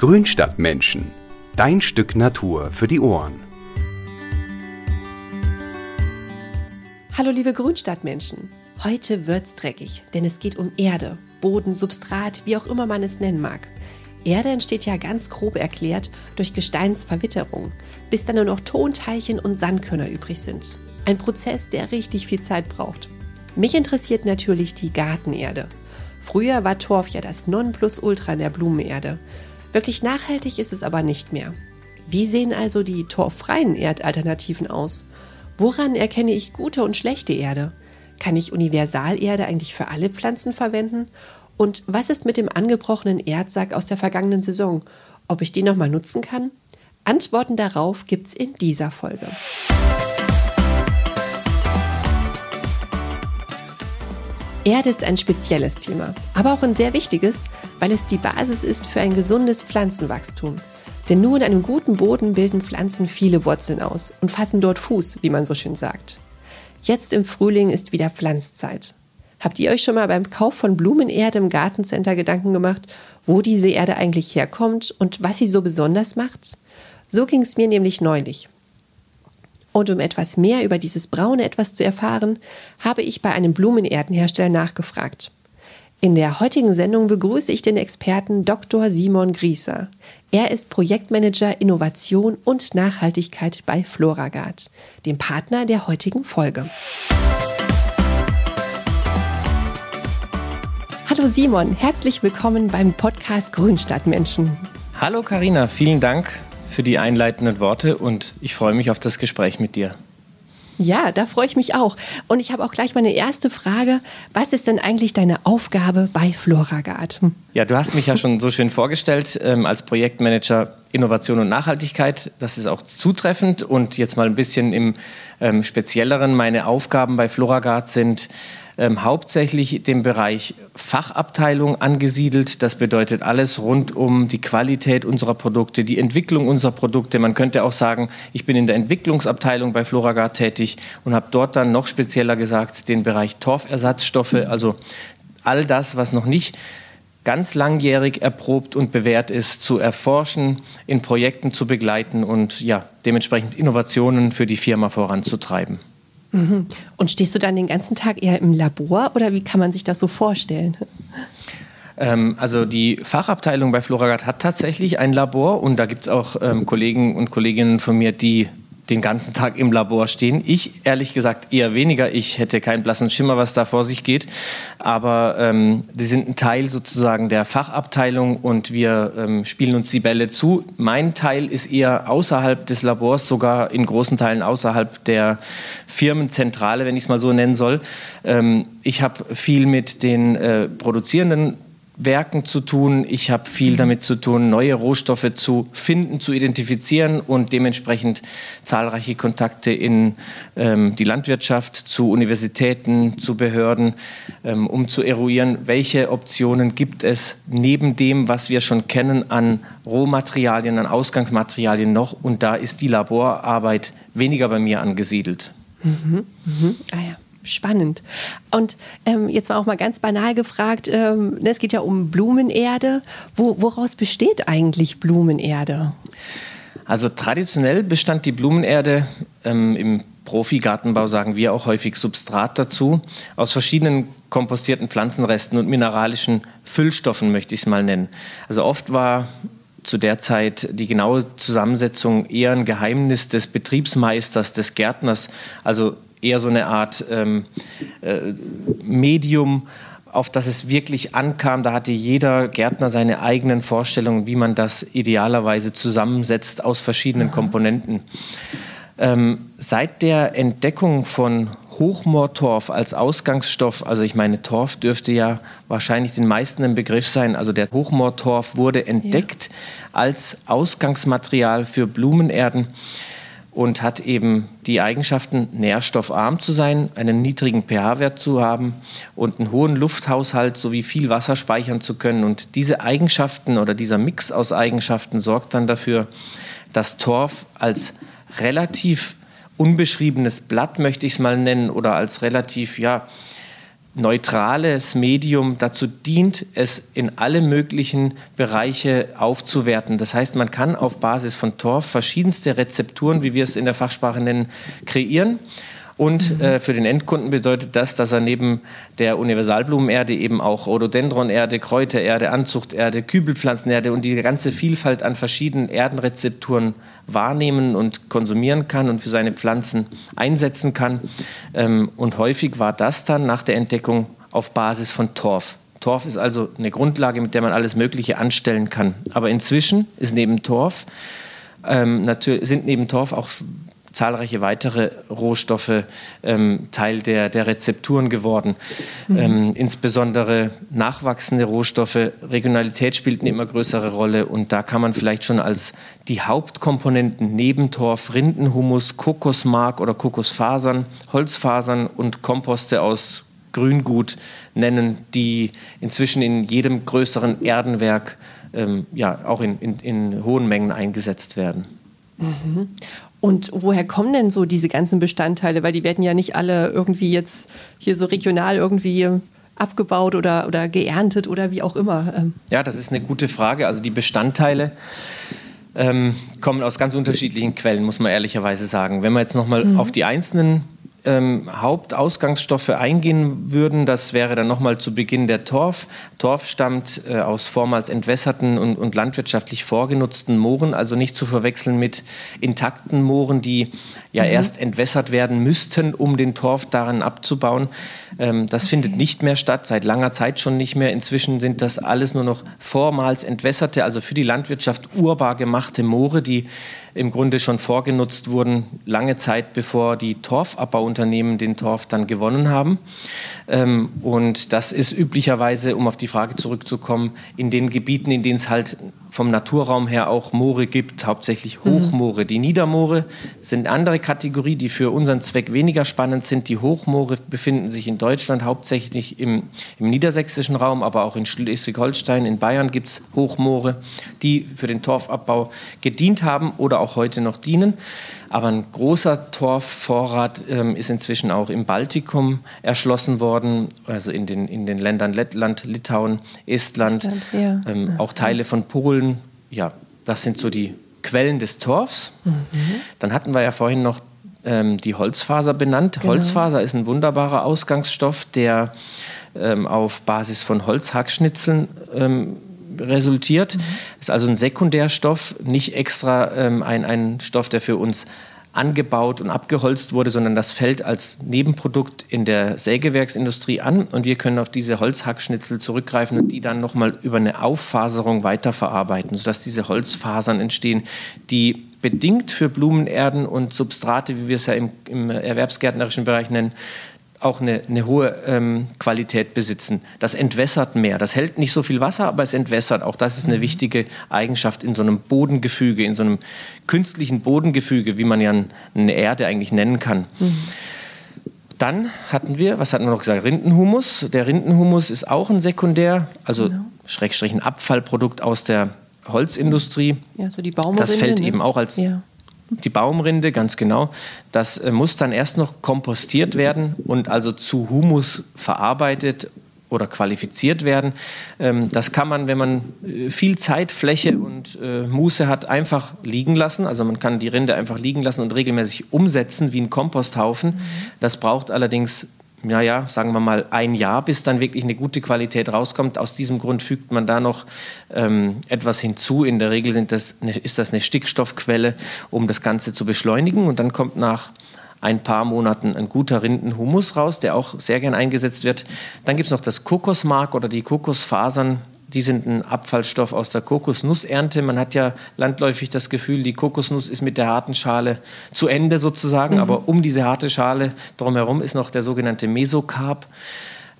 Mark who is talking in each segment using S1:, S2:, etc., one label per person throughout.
S1: Grünstadtmenschen. Dein Stück Natur für die Ohren.
S2: Hallo liebe Grünstadtmenschen. Heute wird's dreckig, denn es geht um Erde, Boden, Substrat, wie auch immer man es nennen mag. Erde entsteht ja ganz grob erklärt durch Gesteinsverwitterung, bis dann nur noch Tonteilchen und Sandkörner übrig sind. Ein Prozess, der richtig viel Zeit braucht. Mich interessiert natürlich die Gartenerde. Früher war Torf ja das Nonplusultra in der Blumenerde. Wirklich nachhaltig ist es aber nicht mehr. Wie sehen also die torffreien Erdalternativen aus? Woran erkenne ich gute und schlechte Erde? Kann ich Universalerde eigentlich für alle Pflanzen verwenden? Und was ist mit dem angebrochenen Erdsack aus der vergangenen Saison? Ob ich den nochmal nutzen kann? Antworten darauf gibt's in dieser Folge. Erde ist ein spezielles Thema, aber auch ein sehr wichtiges, weil es die Basis ist für ein gesundes Pflanzenwachstum. Denn nur in einem guten Boden bilden Pflanzen viele Wurzeln aus und fassen dort Fuß, wie man so schön sagt. Jetzt im Frühling ist wieder Pflanzzeit. Habt ihr euch schon mal beim Kauf von Blumenerde im Gartencenter Gedanken gemacht, wo diese Erde eigentlich herkommt und was sie so besonders macht? So ging es mir nämlich neulich. Und um etwas mehr über dieses braune Etwas zu erfahren, habe ich bei einem Blumenerdenhersteller nachgefragt. In der heutigen Sendung begrüße ich den Experten Dr. Simon Grieser. Er ist Projektmanager Innovation und Nachhaltigkeit bei Floragard, dem Partner der heutigen Folge. Hallo Simon, herzlich willkommen beim Podcast Grünstadtmenschen.
S3: Hallo Karina, vielen Dank für die einleitenden Worte und ich freue mich auf das Gespräch mit dir.
S2: Ja, da freue ich mich auch. Und ich habe auch gleich meine erste Frage. Was ist denn eigentlich deine Aufgabe bei Floragard? Hm.
S3: Ja, du hast mich ja schon so schön vorgestellt ähm, als Projektmanager Innovation und Nachhaltigkeit. Das ist auch zutreffend. Und jetzt mal ein bisschen im ähm, Spezielleren. Meine Aufgaben bei Floragard sind ähm, hauptsächlich dem Bereich Fachabteilung angesiedelt. Das bedeutet alles rund um die Qualität unserer Produkte, die Entwicklung unserer Produkte. Man könnte auch sagen, ich bin in der Entwicklungsabteilung bei Floragard tätig und habe dort dann noch spezieller gesagt den Bereich Torfersatzstoffe, also all das, was noch nicht ganz langjährig erprobt und bewährt ist, zu erforschen, in Projekten zu begleiten und ja, dementsprechend Innovationen für die Firma voranzutreiben.
S2: Und stehst du dann den ganzen Tag eher im Labor oder wie kann man sich das so vorstellen?
S3: Ähm, also die Fachabteilung bei Floragard hat tatsächlich ein Labor und da gibt es auch ähm, Kollegen und Kolleginnen von mir, die den ganzen Tag im Labor stehen. Ich ehrlich gesagt eher weniger. Ich hätte keinen blassen Schimmer, was da vor sich geht. Aber ähm, die sind ein Teil sozusagen der Fachabteilung und wir ähm, spielen uns die Bälle zu. Mein Teil ist eher außerhalb des Labors, sogar in großen Teilen außerhalb der Firmenzentrale, wenn ich es mal so nennen soll. Ähm, ich habe viel mit den äh, produzierenden Werken zu tun. Ich habe viel damit zu tun, neue Rohstoffe zu finden, zu identifizieren und dementsprechend zahlreiche Kontakte in ähm, die Landwirtschaft, zu Universitäten, zu Behörden, ähm, um zu eruieren, welche Optionen gibt es neben dem, was wir schon kennen an Rohmaterialien, an Ausgangsmaterialien noch. Und da ist die Laborarbeit weniger bei mir angesiedelt.
S2: Mhm, mhm. Ah ja. Spannend. Und ähm, jetzt war auch mal ganz banal gefragt, ähm, ne, es geht ja um Blumenerde. Wo, woraus besteht eigentlich Blumenerde?
S3: Also traditionell bestand die Blumenerde ähm, im Profi-Gartenbau, sagen wir auch häufig Substrat dazu, aus verschiedenen kompostierten Pflanzenresten und mineralischen Füllstoffen, möchte ich es mal nennen. Also oft war zu der Zeit die genaue Zusammensetzung eher ein Geheimnis des Betriebsmeisters, des Gärtners. Also eher so eine Art ähm, äh, Medium, auf das es wirklich ankam. Da hatte jeder Gärtner seine eigenen Vorstellungen, wie man das idealerweise zusammensetzt aus verschiedenen Komponenten. Ähm, seit der Entdeckung von Hochmoortorf als Ausgangsstoff, also ich meine, Torf dürfte ja wahrscheinlich den meisten ein Begriff sein. Also der Hochmoortorf wurde entdeckt ja. als Ausgangsmaterial für Blumenerden und hat eben die Eigenschaften, nährstoffarm zu sein, einen niedrigen pH-Wert zu haben und einen hohen Lufthaushalt sowie viel Wasser speichern zu können. Und diese Eigenschaften oder dieser Mix aus Eigenschaften sorgt dann dafür, dass Torf als relativ unbeschriebenes Blatt, möchte ich es mal nennen, oder als relativ, ja, neutrales Medium dazu dient, es in alle möglichen Bereiche aufzuwerten. Das heißt, man kann auf Basis von Torf verschiedenste Rezepturen, wie wir es in der Fachsprache nennen, kreieren. Und mhm. äh, für den Endkunden bedeutet das, dass er neben der Universalblumenerde eben auch Rhododendronerde, Kräutererde, Anzuchterde, Kübelpflanzenerde und die ganze Vielfalt an verschiedenen Erdenrezepturen wahrnehmen und konsumieren kann und für seine Pflanzen einsetzen kann. Ähm, und häufig war das dann nach der Entdeckung auf Basis von Torf. Torf ist also eine Grundlage, mit der man alles Mögliche anstellen kann. Aber inzwischen ist neben Torf ähm, sind neben Torf auch zahlreiche weitere Rohstoffe ähm, Teil der, der Rezepturen geworden. Mhm. Ähm, insbesondere nachwachsende Rohstoffe, Regionalität spielt eine immer größere Rolle und da kann man vielleicht schon als die Hauptkomponenten neben Torf, Rindenhumus, Kokosmark oder Kokosfasern, Holzfasern und Komposte aus Grüngut nennen, die inzwischen in jedem größeren Erdenwerk ähm, ja, auch in, in, in hohen Mengen eingesetzt werden.
S2: Mhm. Und woher kommen denn so diese ganzen Bestandteile? Weil die werden ja nicht alle irgendwie jetzt hier so regional irgendwie abgebaut oder, oder geerntet oder wie auch immer.
S3: Ähm. Ja, das ist eine gute Frage. Also die Bestandteile ähm, kommen aus ganz unterschiedlichen Quellen, muss man ehrlicherweise sagen. Wenn man jetzt nochmal mhm. auf die einzelnen ähm, Hauptausgangsstoffe eingehen würden, das wäre dann nochmal zu Beginn der Torf. Torf stammt äh, aus vormals entwässerten und, und, landwirtschaftlich vorgenutzten Mooren, also nicht zu verwechseln mit intakten Mooren, die ja mhm. erst entwässert werden müssten, um den Torf darin abzubauen. Ähm, das okay. findet nicht mehr statt, seit langer Zeit schon nicht mehr. Inzwischen sind das alles nur noch vormals entwässerte, also für die Landwirtschaft urbar gemachte Moore, die im Grunde schon vorgenutzt wurden, lange Zeit bevor die Torfabbauunternehmen den Torf dann gewonnen haben. Ähm, und das ist üblicherweise, um auf die Frage zurückzukommen, in den Gebieten, in denen es halt vom Naturraum her auch Moore gibt, hauptsächlich mhm. Hochmoore. Die Niedermoore sind eine andere Kategorie, die für unseren Zweck weniger spannend sind. Die Hochmoore befinden sich in Deutschland hauptsächlich im, im niedersächsischen Raum, aber auch in Schleswig-Holstein, in Bayern gibt es Hochmoore, die für den Torfabbau gedient haben oder auch heute noch dienen. Aber ein großer Torfvorrat ähm, ist inzwischen auch im Baltikum erschlossen worden, also in den, in den Ländern Lettland, Litauen, Estland, Estland ja. ähm, auch Teile von Polen. Ja, das sind so die Quellen des Torfs. Mhm. Dann hatten wir ja vorhin noch ähm, die Holzfaser benannt. Genau. Holzfaser ist ein wunderbarer Ausgangsstoff, der ähm, auf Basis von Holzhackschnitzeln ähm, resultiert. Mhm. Ist also ein Sekundärstoff, nicht extra ähm, ein, ein Stoff, der für uns angebaut und abgeholzt wurde, sondern das fällt als Nebenprodukt in der Sägewerksindustrie an und wir können auf diese Holzhackschnitzel zurückgreifen und die dann nochmal über eine Auffaserung weiterverarbeiten, sodass diese Holzfasern entstehen, die bedingt für Blumenerden und Substrate, wie wir es ja im, im erwerbsgärtnerischen Bereich nennen, auch eine, eine hohe ähm, Qualität besitzen. Das entwässert mehr. Das hält nicht so viel Wasser, aber es entwässert. Auch das ist eine mhm. wichtige Eigenschaft in so einem Bodengefüge, in so einem künstlichen Bodengefüge, wie man ja eine Erde eigentlich nennen kann. Mhm. Dann hatten wir, was hatten wir noch gesagt, Rindenhumus. Der Rindenhumus ist auch ein Sekundär, also genau. Schrägstrich ein Abfallprodukt aus der Holzindustrie. Ja, so die Baumrinde, Das fällt ne? eben auch als ja die Baumrinde, ganz genau. Das äh, muss dann erst noch kompostiert werden und also zu Humus verarbeitet oder qualifiziert werden. Ähm, das kann man, wenn man äh, viel Zeit, Fläche und äh, Muße hat, einfach liegen lassen. Also man kann die Rinde einfach liegen lassen und regelmäßig umsetzen wie ein Komposthaufen. Das braucht allerdings ja, ja, sagen wir mal ein Jahr, bis dann wirklich eine gute Qualität rauskommt. Aus diesem Grund fügt man da noch ähm, etwas hinzu. In der Regel das eine, ist das eine Stickstoffquelle, um das Ganze zu beschleunigen. Und dann kommt nach ein paar Monaten ein guter Rindenhumus raus, der auch sehr gern eingesetzt wird. Dann gibt es noch das Kokosmark oder die Kokosfasern die sind ein Abfallstoff aus der Kokosnussernte. Man hat ja landläufig das Gefühl, die Kokosnuss ist mit der harten Schale zu Ende sozusagen, mhm. aber um diese harte Schale drumherum ist noch der sogenannte Mesokarp.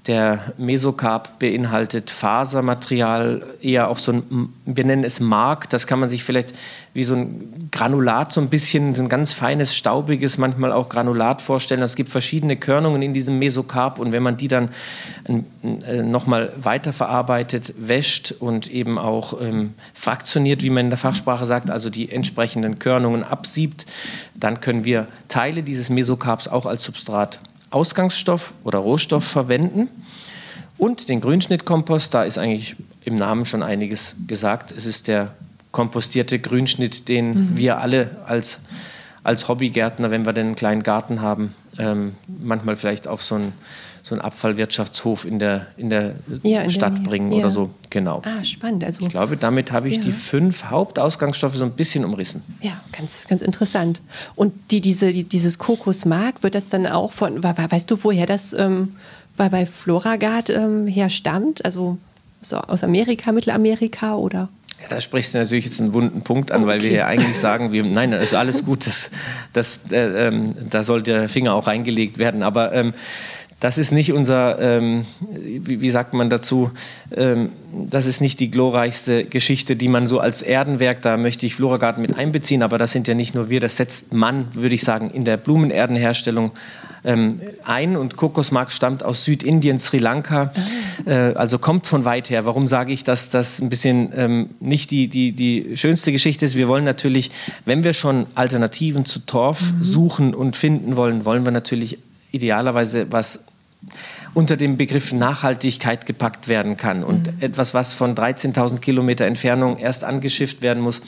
S3: Der Mesokarp beinhaltet Fasermaterial, eher auch so ein, wir nennen es Mark, das kann man sich vielleicht wie so ein Granulat, so ein bisschen, so ein ganz feines, staubiges, manchmal auch Granulat vorstellen. Es gibt verschiedene Körnungen in diesem Mesokarp und wenn man die dann äh, nochmal weiterverarbeitet, wäscht und eben auch ähm, fraktioniert, wie man in der Fachsprache sagt, also die entsprechenden Körnungen absiebt, dann können wir Teile dieses Mesokarps auch als Substrat Ausgangsstoff oder Rohstoff verwenden. Und den Grünschnittkompost, da ist eigentlich im Namen schon einiges gesagt. Es ist der kompostierte Grünschnitt, den mhm. wir alle als, als Hobbygärtner, wenn wir denn einen kleinen Garten haben, ähm, manchmal vielleicht auf so einen, so einen Abfallwirtschaftshof in der, in der ja, in Stadt bringen ja. oder so. Genau.
S2: Ah, spannend. Also,
S3: ich glaube, damit habe ich ja. die fünf Hauptausgangsstoffe so ein bisschen umrissen.
S2: Ja, ganz, ganz interessant. Und die, diese, die, dieses Kokosmark, wird das dann auch von, weißt du, woher das ähm, bei, bei Floragard ähm, herstammt? Also so aus Amerika, Mittelamerika oder?
S3: Ja, da sprichst du natürlich jetzt einen wunden Punkt an, okay. weil wir ja eigentlich sagen, wir, nein, das ist alles gut, das, das, äh, ähm, da soll der Finger auch reingelegt werden. Aber ähm, das ist nicht unser, ähm, wie, wie, sagt man dazu, ähm, das ist nicht die glorreichste Geschichte, die man so als Erdenwerk, da möchte ich Floragarten mit einbeziehen, aber das sind ja nicht nur wir, das setzt man, würde ich sagen, in der Blumenerdenherstellung ähm, ein. Und Kokosmark stammt aus Südindien, Sri Lanka, ah. äh, also kommt von weit her. Warum sage ich, dass das ein bisschen ähm, nicht die, die, die schönste Geschichte ist? Wir wollen natürlich, wenn wir schon Alternativen zu Torf mhm. suchen und finden wollen, wollen wir natürlich idealerweise was unter dem Begriff Nachhaltigkeit gepackt werden kann. Und mhm. etwas, was von 13.000 Kilometer Entfernung erst angeschifft werden muss,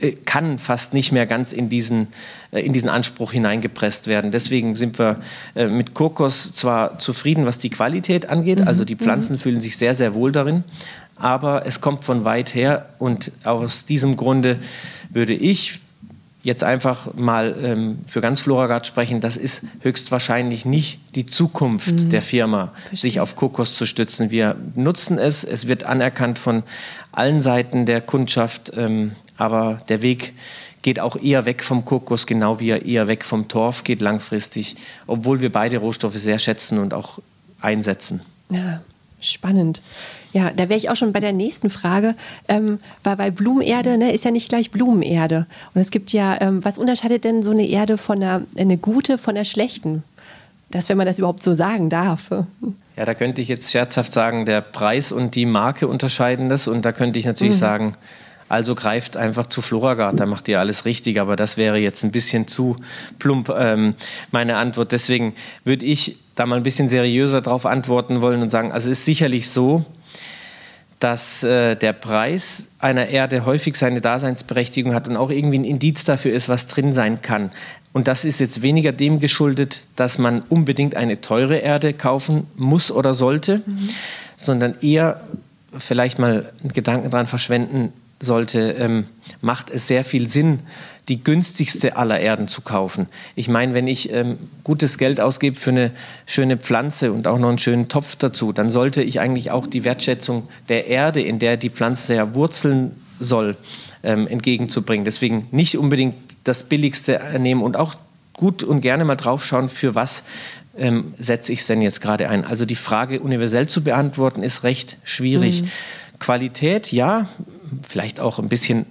S3: äh, kann fast nicht mehr ganz in diesen, äh, in diesen Anspruch hineingepresst werden. Deswegen sind wir äh, mit Kokos zwar zufrieden, was die Qualität angeht, also die mhm. Pflanzen mhm. fühlen sich sehr, sehr wohl darin, aber es kommt von weit her und aus diesem Grunde würde ich jetzt einfach mal ähm, für ganz Floragard sprechen, das ist höchstwahrscheinlich nicht die Zukunft mhm. der Firma, Verstehe. sich auf Kokos zu stützen. Wir nutzen es, es wird anerkannt von allen Seiten der Kundschaft, ähm, aber der Weg geht auch eher weg vom Kokos, genau wie er eher weg vom Torf geht langfristig, obwohl wir beide Rohstoffe sehr schätzen und auch einsetzen.
S2: Ja, spannend. Ja, da wäre ich auch schon bei der nächsten Frage, ähm, weil bei Blumenerde ne, ist ja nicht gleich Blumenerde. Und es gibt ja, ähm, was unterscheidet denn so eine Erde von einer eine gute von der schlechten? Das, wenn man das überhaupt so sagen darf.
S3: Ja, da könnte ich jetzt scherzhaft sagen, der Preis und die Marke unterscheiden das. Und da könnte ich natürlich mhm. sagen, also greift einfach zu Floragard, da macht ihr alles richtig. Aber das wäre jetzt ein bisschen zu plump, ähm, meine Antwort. Deswegen würde ich da mal ein bisschen seriöser drauf antworten wollen und sagen, also es ist sicherlich so, dass äh, der Preis einer Erde häufig seine Daseinsberechtigung hat und auch irgendwie ein Indiz dafür ist, was drin sein kann. Und das ist jetzt weniger dem geschuldet, dass man unbedingt eine teure Erde kaufen muss oder sollte, mhm. sondern eher vielleicht mal einen Gedanken daran verschwenden sollte, ähm, macht es sehr viel Sinn, die günstigste aller Erden zu kaufen. Ich meine, wenn ich ähm, gutes Geld ausgebe für eine schöne Pflanze und auch noch einen schönen Topf dazu, dann sollte ich eigentlich auch die Wertschätzung der Erde, in der die Pflanze ja wurzeln soll, ähm, entgegenzubringen. Deswegen nicht unbedingt das Billigste nehmen und auch gut und gerne mal draufschauen, für was ähm, setze ich es denn jetzt gerade ein. Also die Frage universell zu beantworten, ist recht schwierig. Mhm. Qualität, ja, vielleicht auch ein bisschen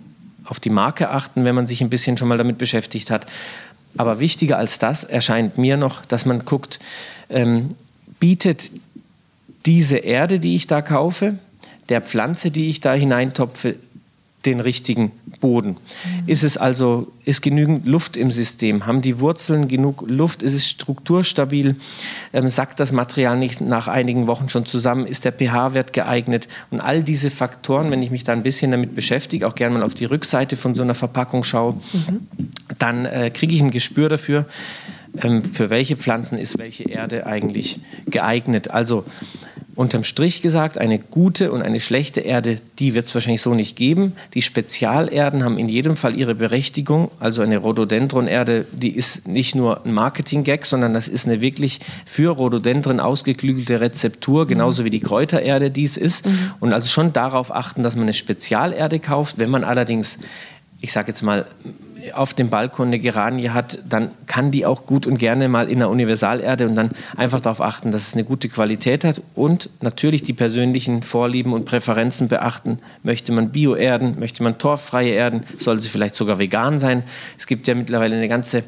S3: auf die Marke achten, wenn man sich ein bisschen schon mal damit beschäftigt hat. Aber wichtiger als das erscheint mir noch, dass man guckt, ähm, bietet diese Erde, die ich da kaufe, der Pflanze, die ich da hineintopfe, den richtigen Boden. Mhm. Ist es also, ist genügend Luft im System? Haben die Wurzeln genug Luft? Ist es strukturstabil? Ähm, sackt das Material nicht nach einigen Wochen schon zusammen? Ist der pH-Wert geeignet? Und all diese Faktoren, wenn ich mich da ein bisschen damit beschäftige, auch gerne mal auf die Rückseite von so einer Verpackung schaue, mhm. dann äh, kriege ich ein Gespür dafür, ähm, für welche Pflanzen ist welche Erde eigentlich geeignet. Also unterm Strich gesagt, eine gute und eine schlechte Erde, die wird es wahrscheinlich so nicht geben. Die Spezialerden haben in jedem Fall ihre Berechtigung. Also eine Rhododendron-Erde, die ist nicht nur ein Marketing-Gag, sondern das ist eine wirklich für Rhododendron ausgeklügelte Rezeptur, genauso wie die Kräutererde dies ist. Mhm. Und also schon darauf achten, dass man eine Spezialerde kauft. Wenn man allerdings, ich sage jetzt mal, auf dem Balkon eine Geranie hat, dann kann die auch gut und gerne mal in der Universalerde und dann einfach darauf achten, dass es eine gute Qualität hat und natürlich die persönlichen Vorlieben und Präferenzen beachten. Möchte man Bioerden, möchte man torffreie Erden, soll sie vielleicht sogar vegan sein. Es gibt ja mittlerweile eine ganze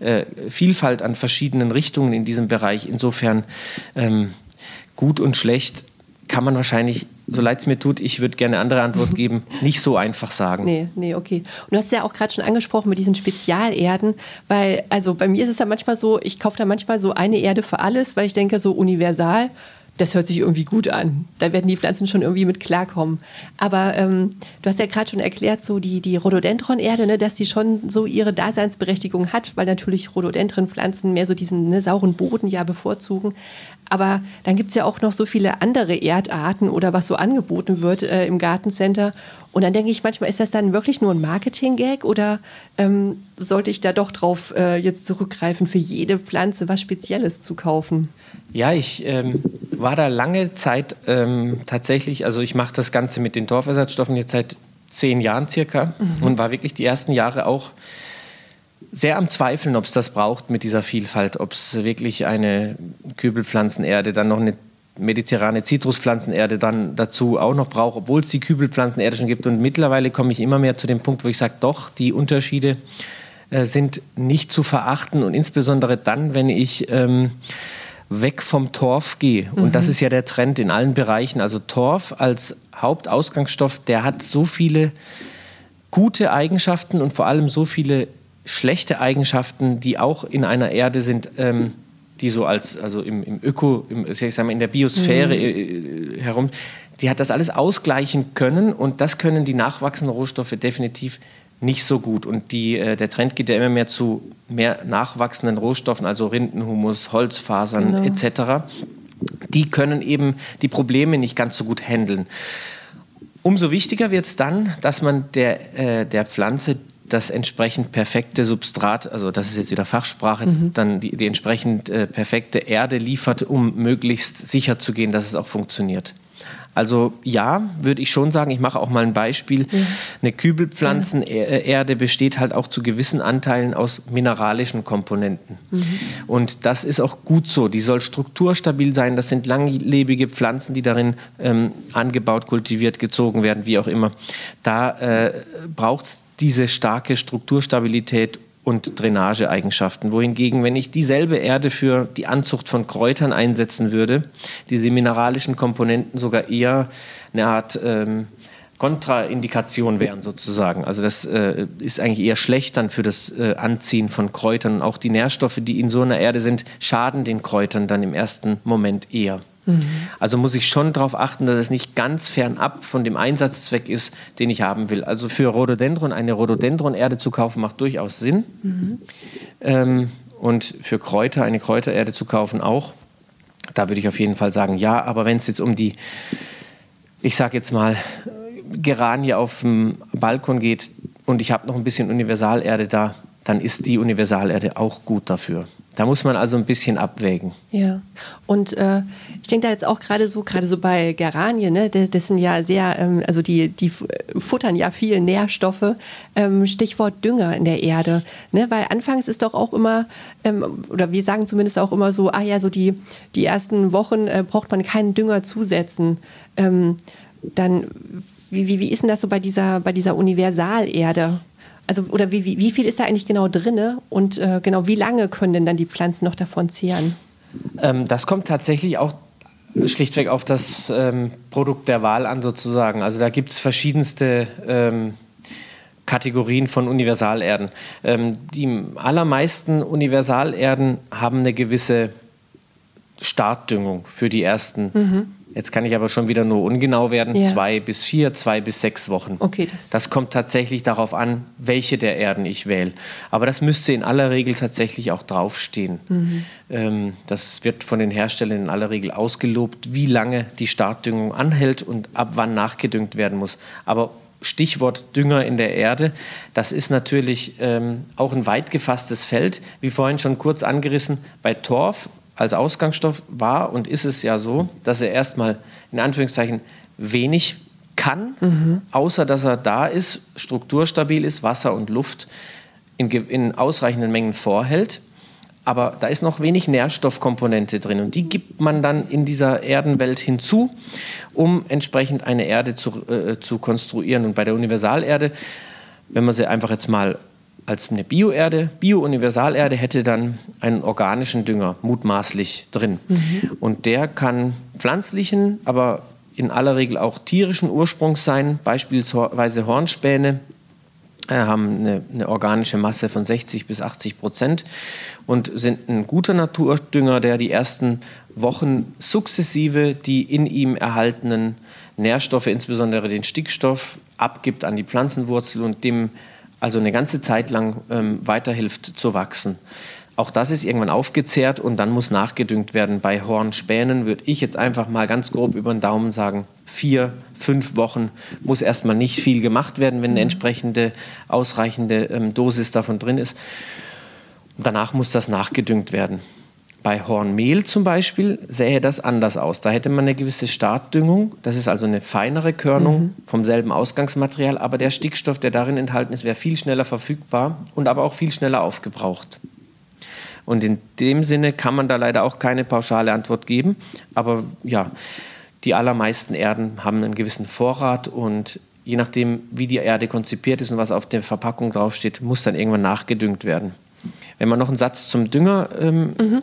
S3: äh, Vielfalt an verschiedenen Richtungen in diesem Bereich. Insofern ähm, gut und schlecht kann man wahrscheinlich so leid es mir tut, ich würde gerne eine andere Antwort geben, nicht so einfach sagen.
S2: Nee, nee, okay. Und du hast ja auch gerade schon angesprochen mit diesen Spezialerden, weil, also bei mir ist es ja manchmal so, ich kaufe da manchmal so eine Erde für alles, weil ich denke, so universal, das hört sich irgendwie gut an. Da werden die Pflanzen schon irgendwie mit klarkommen. Aber ähm, du hast ja gerade schon erklärt, so die, die Rhododendron-Erde, ne, dass die schon so ihre Daseinsberechtigung hat, weil natürlich Rhododendron-Pflanzen mehr so diesen ne, sauren Boden ja bevorzugen. Aber dann gibt es ja auch noch so viele andere Erdarten oder was so angeboten wird äh, im Gartencenter. Und dann denke ich manchmal, ist das dann wirklich nur ein Marketing-Gag oder ähm, sollte ich da doch drauf äh, jetzt zurückgreifen, für jede Pflanze was Spezielles zu kaufen?
S3: Ja, ich ähm, war da lange Zeit ähm, tatsächlich, also ich mache das Ganze mit den Torfersatzstoffen jetzt seit zehn Jahren circa mhm. und war wirklich die ersten Jahre auch sehr am Zweifeln, ob es das braucht mit dieser Vielfalt, ob es wirklich eine Kübelpflanzenerde, dann noch eine mediterrane Zitruspflanzenerde dann dazu auch noch braucht, obwohl es die Kübelpflanzenerde schon gibt. Und mittlerweile komme ich immer mehr zu dem Punkt, wo ich sage, doch, die Unterschiede äh, sind nicht zu verachten und insbesondere dann, wenn ich ähm, weg vom Torf gehe. Mhm. Und das ist ja der Trend in allen Bereichen. Also Torf als Hauptausgangsstoff, der hat so viele gute Eigenschaften und vor allem so viele schlechte Eigenschaften, die auch in einer Erde sind, ähm, die so als, also im, im Öko, im, ich sag mal, in der Biosphäre mhm. Äh, herum, die hat das alles ausgleichen können und das können die nachwachsenden Rohstoffe definitiv nicht so gut. Und die, äh, der Trend geht ja immer mehr zu mehr nachwachsenden Rohstoffen, also Rindenhumus, Holzfasern genau. etc. Die können eben die Probleme nicht ganz so gut handeln. Umso wichtiger wird es dann, dass man der, äh, der Pflanze das entsprechend perfekte Substrat, also das ist jetzt wieder Fachsprache, mhm. dann die, die entsprechend äh, perfekte Erde liefert, um möglichst sicher zu gehen, dass es auch funktioniert. Also ja, würde ich schon sagen, ich mache auch mal ein Beispiel. Ja. Eine Kübelpflanzenerde besteht halt auch zu gewissen Anteilen aus mineralischen Komponenten. Mhm. Und das ist auch gut so. Die soll strukturstabil sein. Das sind langlebige Pflanzen, die darin ähm, angebaut, kultiviert, gezogen werden, wie auch immer. Da äh, braucht es diese starke Strukturstabilität und Drainageeigenschaften. Wohingegen, wenn ich dieselbe Erde für die Anzucht von Kräutern einsetzen würde, diese mineralischen Komponenten sogar eher eine Art ähm, Kontraindikation wären sozusagen. Also das äh, ist eigentlich eher schlecht dann für das äh, Anziehen von Kräutern. Auch die Nährstoffe, die in so einer Erde sind, schaden den Kräutern dann im ersten Moment eher. Mhm. Also muss ich schon darauf achten, dass es nicht ganz fernab von dem Einsatzzweck ist, den ich haben will. Also für Rhododendron eine Rhododendron-Erde zu kaufen, macht durchaus Sinn. Mhm. Ähm, und für Kräuter eine Kräutererde zu kaufen auch. Da würde ich auf jeden Fall sagen, ja, aber wenn es jetzt um die, ich sage jetzt mal, Geranie auf dem Balkon geht und ich habe noch ein bisschen Universalerde da, dann ist die Universalerde auch gut dafür. Da muss man also ein bisschen abwägen.
S2: Ja, und äh, ich denke da jetzt auch gerade so, gerade so bei Geranien, ne, das, sind ja sehr, ähm, also die, die futtern ja viel Nährstoffe. Ähm, Stichwort Dünger in der Erde. Ne, weil anfangs ist doch auch immer, ähm, oder wir sagen zumindest auch immer so, ah ja, so die, die ersten Wochen äh, braucht man keinen Dünger zusetzen. Ähm, dann, wie, wie, wie ist denn das so bei dieser, bei dieser Universalerde? Also, oder wie, wie, wie viel ist da eigentlich genau drin und äh, genau wie lange können denn dann die Pflanzen noch davon zehren?
S3: Ähm, das kommt tatsächlich auch schlichtweg auf das ähm, Produkt der Wahl an, sozusagen. Also da gibt es verschiedenste ähm, Kategorien von Universalerden. Ähm, die allermeisten Universalerden haben eine gewisse Startdüngung für die ersten mhm. Jetzt kann ich aber schon wieder nur ungenau werden. Ja. Zwei bis vier, zwei bis sechs Wochen.
S2: Okay, das,
S3: das kommt tatsächlich darauf an, welche der Erden ich wähle. Aber das müsste in aller Regel tatsächlich auch draufstehen. Mhm. Ähm, das wird von den Herstellern in aller Regel ausgelobt, wie lange die Startdüngung anhält und ab wann nachgedüngt werden muss. Aber Stichwort Dünger in der Erde, das ist natürlich ähm, auch ein weit gefasstes Feld. Wie vorhin schon kurz angerissen, bei Torf als Ausgangsstoff war und ist es ja so, dass er erstmal in Anführungszeichen wenig kann, mhm. außer dass er da ist, strukturstabil ist, Wasser und Luft in, in ausreichenden Mengen vorhält. Aber da ist noch wenig Nährstoffkomponente drin und die gibt man dann in dieser Erdenwelt hinzu, um entsprechend eine Erde zu, äh, zu konstruieren. Und bei der Universalerde, wenn man sie einfach jetzt mal als eine Bioerde, Bio-Universalerde hätte dann einen organischen Dünger mutmaßlich drin. Mhm. Und der kann pflanzlichen, aber in aller Regel auch tierischen Ursprungs sein, beispielsweise Hornspäne äh, haben eine, eine, organische Masse von 60 bis 80 Prozent und sind ein guter Naturdünger, der die ersten Wochen sukzessive die in ihm erhaltenen Nährstoffe, insbesondere den Stickstoff, abgibt an die Pflanzenwurzel und dem also eine ganze Zeit lang ähm, weiterhilft zu wachsen. Auch das ist irgendwann aufgezehrt und dann muss nachgedüngt werden. Bei Hornspänen würde ich jetzt einfach mal ganz grob über den Daumen sagen, vier, fünf Wochen muss erstmal nicht viel gemacht werden, wenn eine entsprechende ausreichende ähm, Dosis davon drin ist. Danach muss das nachgedüngt werden. Bei Hornmehl zum Beispiel sähe das anders aus. Da hätte man eine gewisse Startdüngung. Das ist also eine feinere Körnung mhm. vom selben Ausgangsmaterial, aber der Stickstoff, der darin enthalten ist, wäre viel schneller verfügbar und aber auch viel schneller aufgebraucht. Und in dem Sinne kann man da leider auch keine pauschale Antwort geben. Aber ja, die allermeisten Erden haben einen gewissen Vorrat und je nachdem, wie die Erde konzipiert ist und was auf der Verpackung draufsteht, muss dann irgendwann nachgedüngt werden. Wenn man noch einen Satz zum Dünger, ähm, mhm.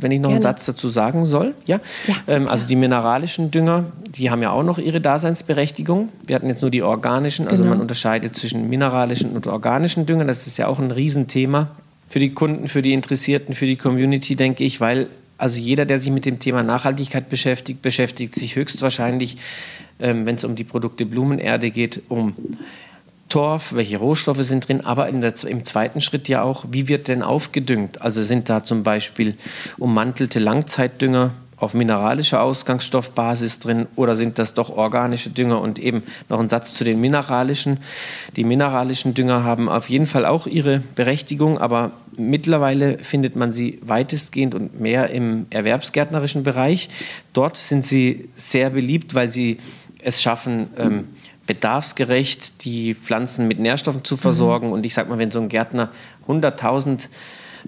S3: wenn ich noch Gerne. einen Satz dazu sagen soll, ja, ja ähm, also die mineralischen Dünger, die haben ja auch noch ihre Daseinsberechtigung. Wir hatten jetzt nur die organischen, also genau. man unterscheidet zwischen mineralischen und organischen Düngern. Das ist ja auch ein Riesenthema für die Kunden, für die Interessierten, für die Community, denke ich, weil also jeder, der sich mit dem Thema Nachhaltigkeit beschäftigt, beschäftigt sich höchstwahrscheinlich, ähm, wenn es um die Produkte Blumenerde geht, um Torf, welche Rohstoffe sind drin, aber der, im zweiten Schritt ja auch, wie wird denn aufgedüngt? Also sind da zum Beispiel ummantelte Langzeitdünger auf mineralischer Ausgangsstoffbasis drin oder sind das doch organische Dünger? Und eben noch ein Satz zu den mineralischen. Die mineralischen Dünger haben auf jeden Fall auch ihre Berechtigung, aber mittlerweile findet man sie weitestgehend und mehr im erwerbsgärtnerischen Bereich. Dort sind sie sehr beliebt, weil sie es schaffen, ähm, bedarfsgerecht die Pflanzen mit Nährstoffen zu versorgen. Mhm. Und ich sage mal, wenn so ein Gärtner 100.000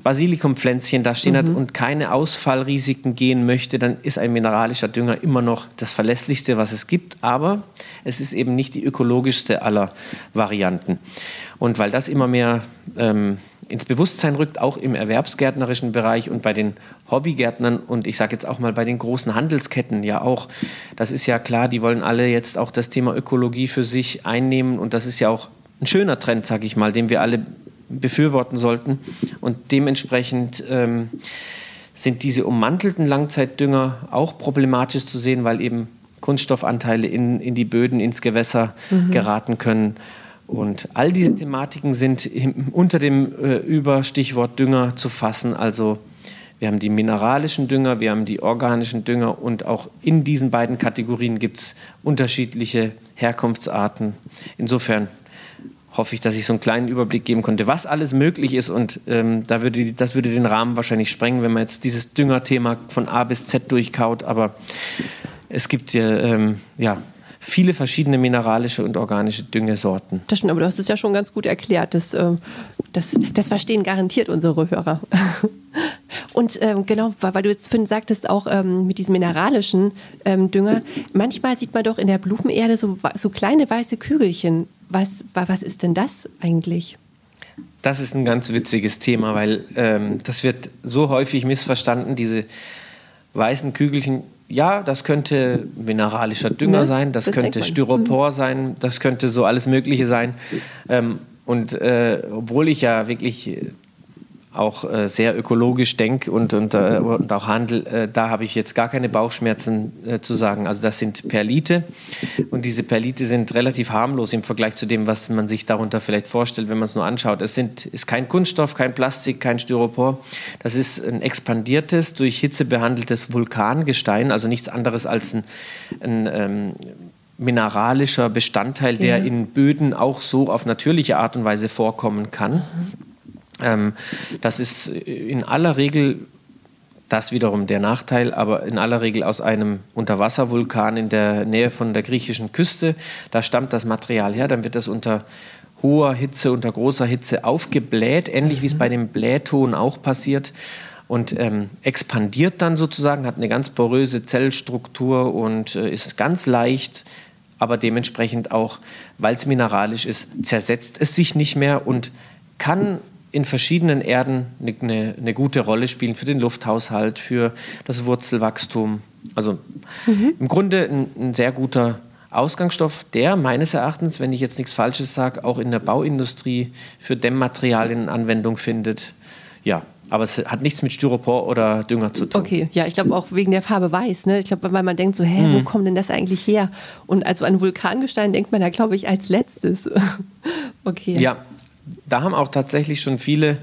S3: Basilikumpflänzchen da stehen mhm. hat und keine Ausfallrisiken gehen möchte, dann ist ein mineralischer Dünger immer noch das verlässlichste, was es gibt. Aber es ist eben nicht die ökologischste aller Varianten. Und weil das immer mehr ähm, ins Bewusstsein rückt, auch im erwerbsgärtnerischen Bereich und bei den Hobbygärtnern und ich sage jetzt auch mal bei den großen Handelsketten ja auch. Das ist ja klar, die wollen alle jetzt auch das Thema Ökologie für sich einnehmen und das ist ja auch ein schöner Trend, sage ich mal, den wir alle befürworten sollten. Und dementsprechend ähm, sind diese ummantelten Langzeitdünger auch problematisch zu sehen, weil eben Kunststoffanteile in, in die Böden, ins Gewässer mhm. geraten können. Und all diese Thematiken sind unter dem äh, Überstichwort Dünger zu fassen. Also wir haben die mineralischen Dünger, wir haben die organischen Dünger und auch in diesen beiden Kategorien gibt es unterschiedliche Herkunftsarten. Insofern hoffe ich, dass ich so einen kleinen Überblick geben konnte, was alles möglich ist. Und ähm, da würde, das würde den Rahmen wahrscheinlich sprengen, wenn man jetzt dieses Düngerthema von A bis Z durchkaut. Aber es gibt ja, ähm, ja viele verschiedene mineralische und organische Düngesorten.
S2: Das stimmt, aber du hast es ja schon ganz gut erklärt. Das, äh, das, das verstehen garantiert unsere Hörer. Und ähm, genau, weil du jetzt vorhin sagtest, auch ähm, mit diesem mineralischen ähm, Dünger, manchmal sieht man doch in der Blumenerde so, so kleine weiße Kügelchen. Was, was ist denn das eigentlich?
S3: Das ist ein ganz witziges Thema, weil ähm, das wird so häufig missverstanden, diese weißen Kügelchen. Ja, das könnte mineralischer Dünger ne? sein, das, das könnte Styropor mhm. sein, das könnte so alles Mögliche sein. Ähm, und äh, obwohl ich ja wirklich auch äh, sehr ökologisch denke und, und, äh, und auch handel, äh, da habe ich jetzt gar keine Bauchschmerzen äh, zu sagen. Also das sind Perlite und diese Perlite sind relativ harmlos im Vergleich zu dem, was man sich darunter vielleicht vorstellt, wenn man es nur anschaut. Es sind, ist kein Kunststoff, kein Plastik, kein Styropor. Das ist ein expandiertes, durch Hitze behandeltes Vulkangestein, also nichts anderes als ein, ein ähm, mineralischer Bestandteil, der ja. in Böden auch so auf natürliche Art und Weise vorkommen kann. Mhm. Ähm, das ist in aller Regel das wiederum der Nachteil, aber in aller Regel aus einem Unterwasservulkan in der Nähe von der griechischen Küste. Da stammt das Material her, dann wird das unter hoher Hitze, unter großer Hitze aufgebläht, ähnlich wie es bei dem Blähton auch passiert und ähm, expandiert dann sozusagen, hat eine ganz poröse Zellstruktur und äh, ist ganz leicht, aber dementsprechend auch, weil es mineralisch ist, zersetzt es sich nicht mehr und kann in verschiedenen Erden eine, eine, gute Rolle spielen für den Lufthaushalt, für das Wurzelwachstum. Also mhm. im Grunde ein, ein, sehr guter Ausgangsstoff, der meines Erachtens, wenn ich jetzt nichts Falsches sage, auch in der Bauindustrie für Dämmmaterialien Anwendung findet. Ja, aber es hat nichts mit Styropor oder Dünger zu tun.
S2: Okay, ja, ich glaube auch wegen der Farbe weiß. Ne? Ich glaube, weil man denkt so, hä, mhm. wo kommt denn das eigentlich her? Und also an Vulkangestein denkt man da, glaube ich, als letztes.
S3: okay. Ja, da haben auch tatsächlich schon viele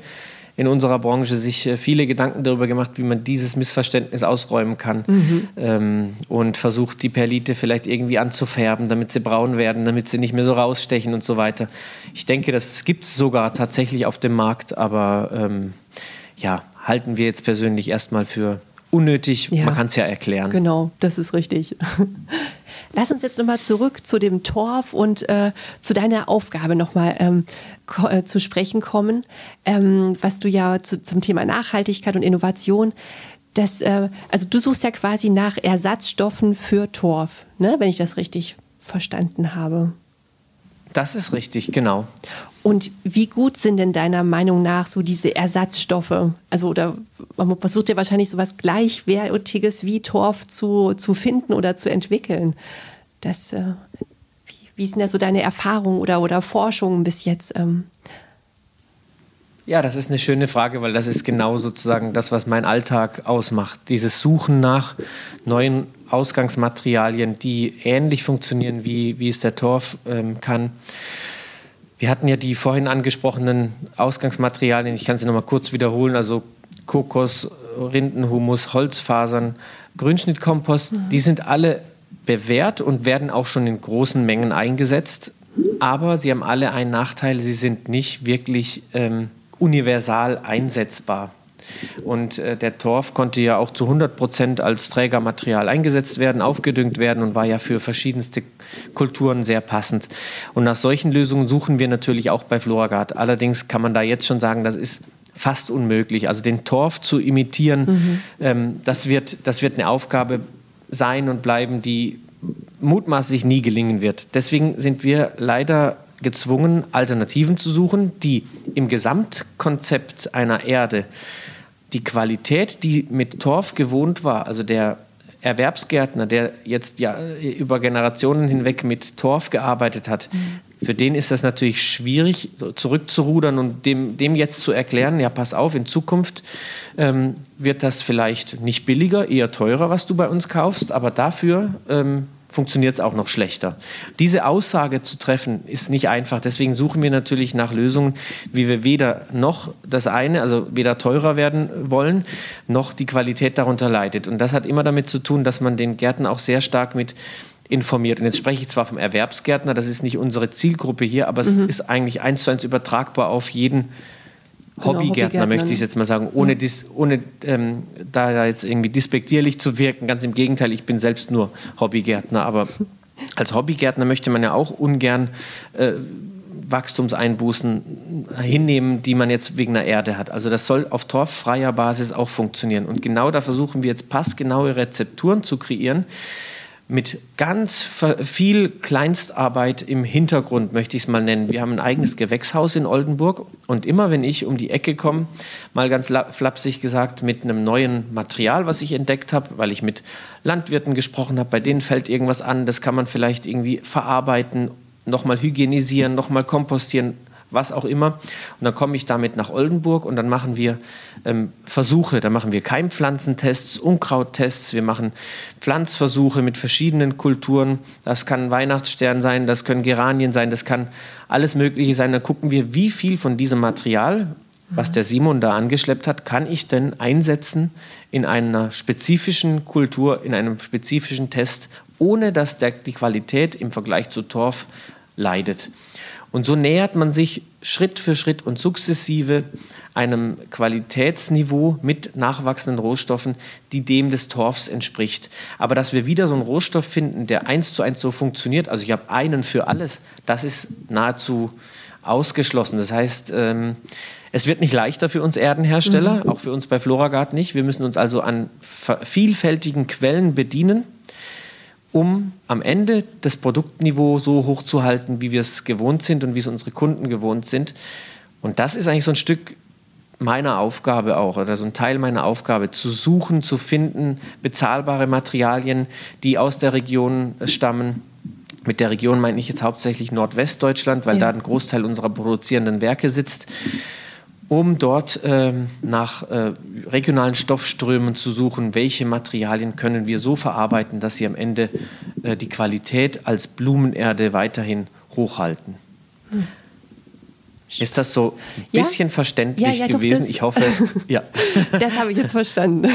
S3: in unserer Branche sich äh, viele Gedanken darüber gemacht, wie man dieses Missverständnis ausräumen kann mhm. ähm, und versucht, die Perlite vielleicht irgendwie anzufärben, damit sie braun werden, damit sie nicht mehr so rausstechen und so weiter. Ich denke, das gibt es sogar tatsächlich auf dem Markt, aber ähm, ja, halten wir jetzt persönlich erstmal für unnötig. Ja, Man kann es ja erklären.
S2: Genau, das ist richtig. Lass uns jetzt nochmal zurück zu dem Torf und äh, zu deiner Aufgabe nochmal ähm, äh, zu sprechen kommen, ähm, was du ja zu, zum Thema Nachhaltigkeit und Innovation das, äh, also du suchst ja quasi nach Ersatzstoffen für Torf, ne? wenn ich das richtig verstanden habe.
S3: Das ist richtig, genau.
S2: Und wie gut sind denn deiner Meinung nach so diese Ersatzstoffe? Also, oder man versucht ja wahrscheinlich so was Gleichwertiges wie Torf zu, zu finden oder zu entwickeln. Das, äh, wie, wie, sind da so deine Erfahrungen oder, oder Forschungen bis jetzt? Ähm?
S3: Ja, das ist eine schöne Frage, weil das ist genau sozusagen das, was mein Alltag ausmacht. Dieses Suchen nach neuen Ausgangsmaterialien, die ähnlich funktionieren, wie, wie es der Torf ähm, kann. Wir hatten ja die vorhin angesprochenen Ausgangsmaterialien, ich kann sie nochmal kurz wiederholen, also Kokos, Rindenhumus, Holzfasern, Grünschnittkompost, mhm. die sind alle bewährt und werden auch schon in großen Mengen eingesetzt. Aber sie haben alle einen Nachteil, sie sind nicht wirklich ähm, universal einsetzbar. Und äh, der Torf konnte ja auch zu 100 Prozent als Trägermaterial eingesetzt werden, aufgedüngt werden und war ja für verschiedenste Kulturen sehr passend. Und nach solchen Lösungen suchen wir natürlich auch bei Floragard. Allerdings kann man da jetzt schon sagen, das ist fast unmöglich. Also den Torf zu imitieren, mhm. ähm, das, wird, das wird eine Aufgabe sein und bleiben, die mutmaßlich nie gelingen wird. Deswegen sind wir leider gezwungen, Alternativen zu suchen, die im Gesamtkonzept einer Erde die Qualität, die mit Torf gewohnt war, also der Erwerbsgärtner, der jetzt ja über Generationen hinweg mit Torf gearbeitet hat, mhm. für den ist das natürlich schwierig, zurückzurudern und dem, dem jetzt zu erklären, ja, pass auf, in Zukunft ähm, wird das vielleicht nicht billiger, eher teurer, was du bei uns kaufst, aber dafür ähm, funktioniert es auch noch schlechter. Diese Aussage zu treffen ist nicht einfach. Deswegen suchen wir natürlich nach Lösungen, wie wir weder noch das eine, also weder teurer werden wollen, noch die Qualität darunter leidet. Und das hat immer damit zu tun, dass man den Gärten auch sehr stark mit informiert. Und jetzt spreche ich zwar vom Erwerbsgärtner, das ist nicht unsere Zielgruppe hier, aber es mhm. ist eigentlich eins zu eins übertragbar auf jeden Genau, Hobbygärtner, möchte ich jetzt mal sagen, ohne, dis, ohne ähm, da jetzt irgendwie dispektierlich zu wirken. Ganz im Gegenteil, ich bin selbst nur Hobbygärtner, aber als Hobbygärtner möchte man ja auch ungern äh, Wachstumseinbußen hinnehmen, die man jetzt wegen der Erde hat. Also das soll auf torffreier Basis auch funktionieren. Und genau da versuchen wir jetzt passgenaue Rezepturen zu kreieren, mit ganz viel Kleinstarbeit im Hintergrund, möchte ich es mal nennen. Wir haben ein eigenes Gewächshaus in Oldenburg und immer wenn ich um die Ecke komme, mal ganz flapsig gesagt, mit einem neuen Material, was ich entdeckt habe, weil ich mit Landwirten gesprochen habe, bei denen fällt irgendwas an, das kann man vielleicht irgendwie verarbeiten, nochmal hygienisieren, nochmal kompostieren, was auch immer. Und dann komme ich damit nach Oldenburg und dann machen wir ähm, Versuche. Da machen wir Keimpflanzentests, Unkrauttests, wir machen Pflanzversuche mit verschiedenen Kulturen. Das kann Weihnachtsstern sein, das können Geranien sein, das kann alles Mögliche sein. Dann gucken wir, wie viel von diesem Material, was der Simon da angeschleppt hat, kann ich denn einsetzen in einer spezifischen Kultur, in einem spezifischen Test, ohne dass der, die Qualität im Vergleich zu Torf leidet. Und so nähert man sich Schritt für Schritt und sukzessive einem Qualitätsniveau mit nachwachsenden Rohstoffen, die dem des Torfs entspricht. Aber dass wir wieder so einen Rohstoff finden, der eins zu eins so funktioniert, also ich habe einen für alles, das ist nahezu ausgeschlossen. Das heißt, ähm, es wird nicht leichter für uns Erdenhersteller, mhm. auch für uns bei Floragard nicht. Wir müssen uns also an vielfältigen Quellen bedienen um am Ende das Produktniveau so hoch zu halten, wie wir es gewohnt sind und wie es unsere Kunden gewohnt sind. Und das ist eigentlich so ein Stück meiner Aufgabe auch oder so ein Teil meiner Aufgabe, zu suchen, zu finden, bezahlbare Materialien, die aus der Region stammen, Mit der Region meine ich jetzt hauptsächlich Nordwestdeutschland, weil ja. da ein Großteil unserer produzierenden Werke sitzt, um dort ähm, nach äh, regionalen Stoffströmen zu suchen, welche Materialien können wir so verarbeiten, dass sie am Ende äh, die Qualität als Blumenerde weiterhin hochhalten. Ist das so ein bisschen verständlich ja, ja, gewesen?
S2: Doch,
S3: ich hoffe, ja.
S2: das habe ich jetzt verstanden.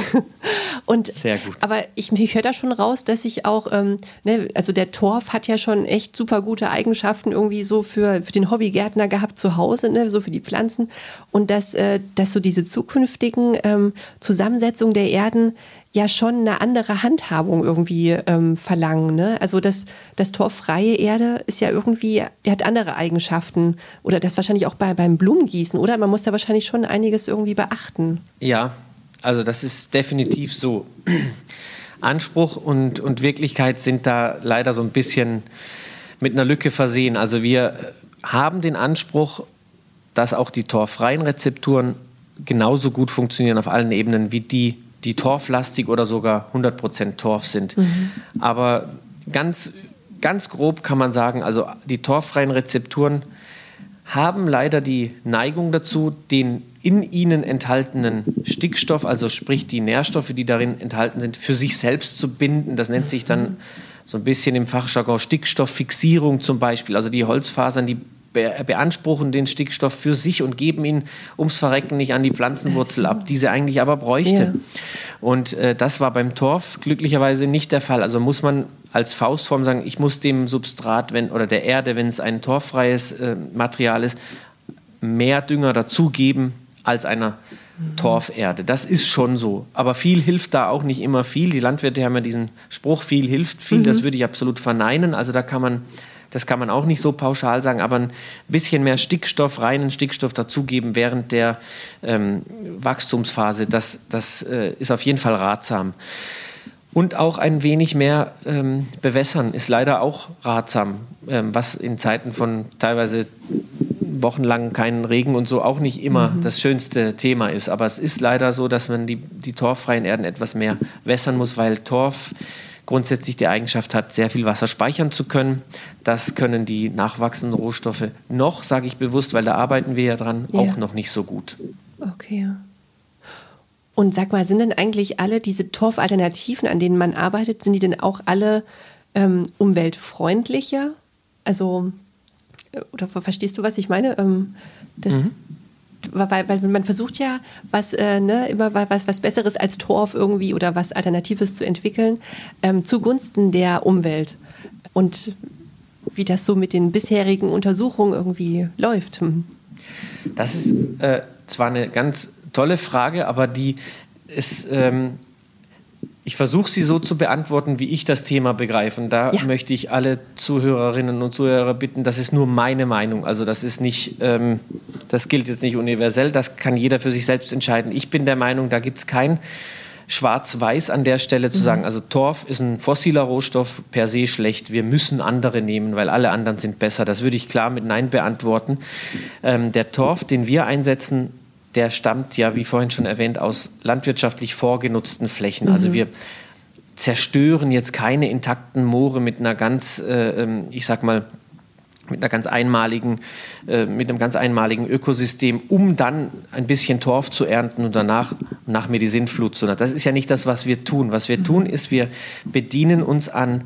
S2: Und,
S3: Sehr gut.
S2: Aber ich, ich höre da schon raus, dass ich auch, ähm, ne, also der Torf hat ja schon echt super gute Eigenschaften irgendwie so für, für den Hobbygärtner gehabt zu Hause, ne, so für die Pflanzen. Und dass, äh, dass so diese zukünftigen ähm, Zusammensetzungen der Erden ja schon eine andere Handhabung irgendwie ähm, verlangen. Ne? Also das, das torffreie Erde ist ja irgendwie, der hat andere Eigenschaften. Oder das wahrscheinlich auch bei, beim Blumengießen, oder? Man muss da wahrscheinlich schon einiges irgendwie beachten.
S3: Ja, also das ist definitiv so. Anspruch und, und Wirklichkeit sind da leider so ein bisschen mit einer Lücke versehen. Also wir haben den Anspruch, dass auch die torffreien Rezepturen genauso gut funktionieren auf allen Ebenen wie die die torflastig oder sogar 100% Torf sind. Mhm. Aber ganz, ganz grob kann man sagen, also die torffreien Rezepturen haben leider die Neigung dazu, den in ihnen enthaltenen Stickstoff, also sprich die Nährstoffe, die darin enthalten sind, für sich selbst zu binden. Das nennt sich dann so ein bisschen im Fachjargon Stickstofffixierung zum Beispiel. Also die Holzfasern, die beanspruchen den Stickstoff für sich und geben ihn ums Verrecken nicht an die Pflanzenwurzel ab, die sie eigentlich aber bräuchte. Ja. Und äh, das war beim Torf glücklicherweise nicht der Fall. Also muss man als Faustform sagen, ich muss dem Substrat wenn, oder der Erde, wenn es ein torffreies äh, Material ist, mehr Dünger dazugeben als einer mhm. Torferde. Das ist schon so. Aber viel hilft da auch nicht immer viel. Die Landwirte haben ja diesen Spruch, viel hilft viel. Mhm. Das würde ich absolut verneinen. Also da kann man das kann man auch nicht so pauschal sagen, aber ein bisschen mehr Stickstoff, reinen Stickstoff dazugeben während der ähm, Wachstumsphase, das, das äh, ist auf jeden Fall ratsam. Und auch ein wenig mehr ähm, bewässern ist leider auch ratsam, ähm, was in Zeiten von teilweise wochenlang keinen Regen und so auch nicht immer mhm. das schönste Thema ist. Aber es ist leider so, dass man die, die torffreien Erden etwas mehr wässern muss, weil Torf grundsätzlich die Eigenschaft hat, sehr viel Wasser speichern zu können. Das können die nachwachsenden Rohstoffe noch, sage ich bewusst, weil da arbeiten wir ja dran, ja. auch noch nicht so gut.
S2: Okay. Und sag mal, sind denn eigentlich alle diese Torfalternativen, an denen man arbeitet, sind die denn auch alle ähm, umweltfreundlicher? Also, äh, oder verstehst du, was ich meine? Ähm, das, mhm weil, weil man versucht ja, was, äh, ne, immer was, was Besseres als Torf irgendwie oder was Alternatives zu entwickeln, ähm, zugunsten der Umwelt. Und wie das so mit den bisherigen Untersuchungen irgendwie läuft. Hm.
S3: Das ist äh, zwar eine ganz tolle Frage, aber die ist ähm, ich versuche sie so zu beantworten, wie ich das Thema begreife. Und da ja. möchte ich alle Zuhörerinnen und Zuhörer bitten, das ist nur meine Meinung. Also das ist nicht, ähm, das gilt jetzt nicht universell, das kann jeder für sich selbst entscheiden. Ich bin der Meinung, da gibt es kein Schwarz-Weiß an der Stelle zu mhm. sagen, also Torf ist ein fossiler Rohstoff per se schlecht, wir müssen andere nehmen, weil alle anderen sind besser. Das würde ich klar mit Nein beantworten. Ähm, der Torf, den wir einsetzen, der stammt ja, wie vorhin schon erwähnt, aus landwirtschaftlich vorgenutzten Flächen. Also mhm. Also wir zerstören jetzt keine intakten Moore mit einer ganz, äh, ähm, ich sag mal, mit einer ganz einmaligen, äh, mit einem ganz einmaligen Ökosystem, um dann ein bisschen Torf zu ernten und danach nach mir die Sintflut zu. Das ist ja nicht das, was wir tun. Was wir tun, ist, wir bedienen uns an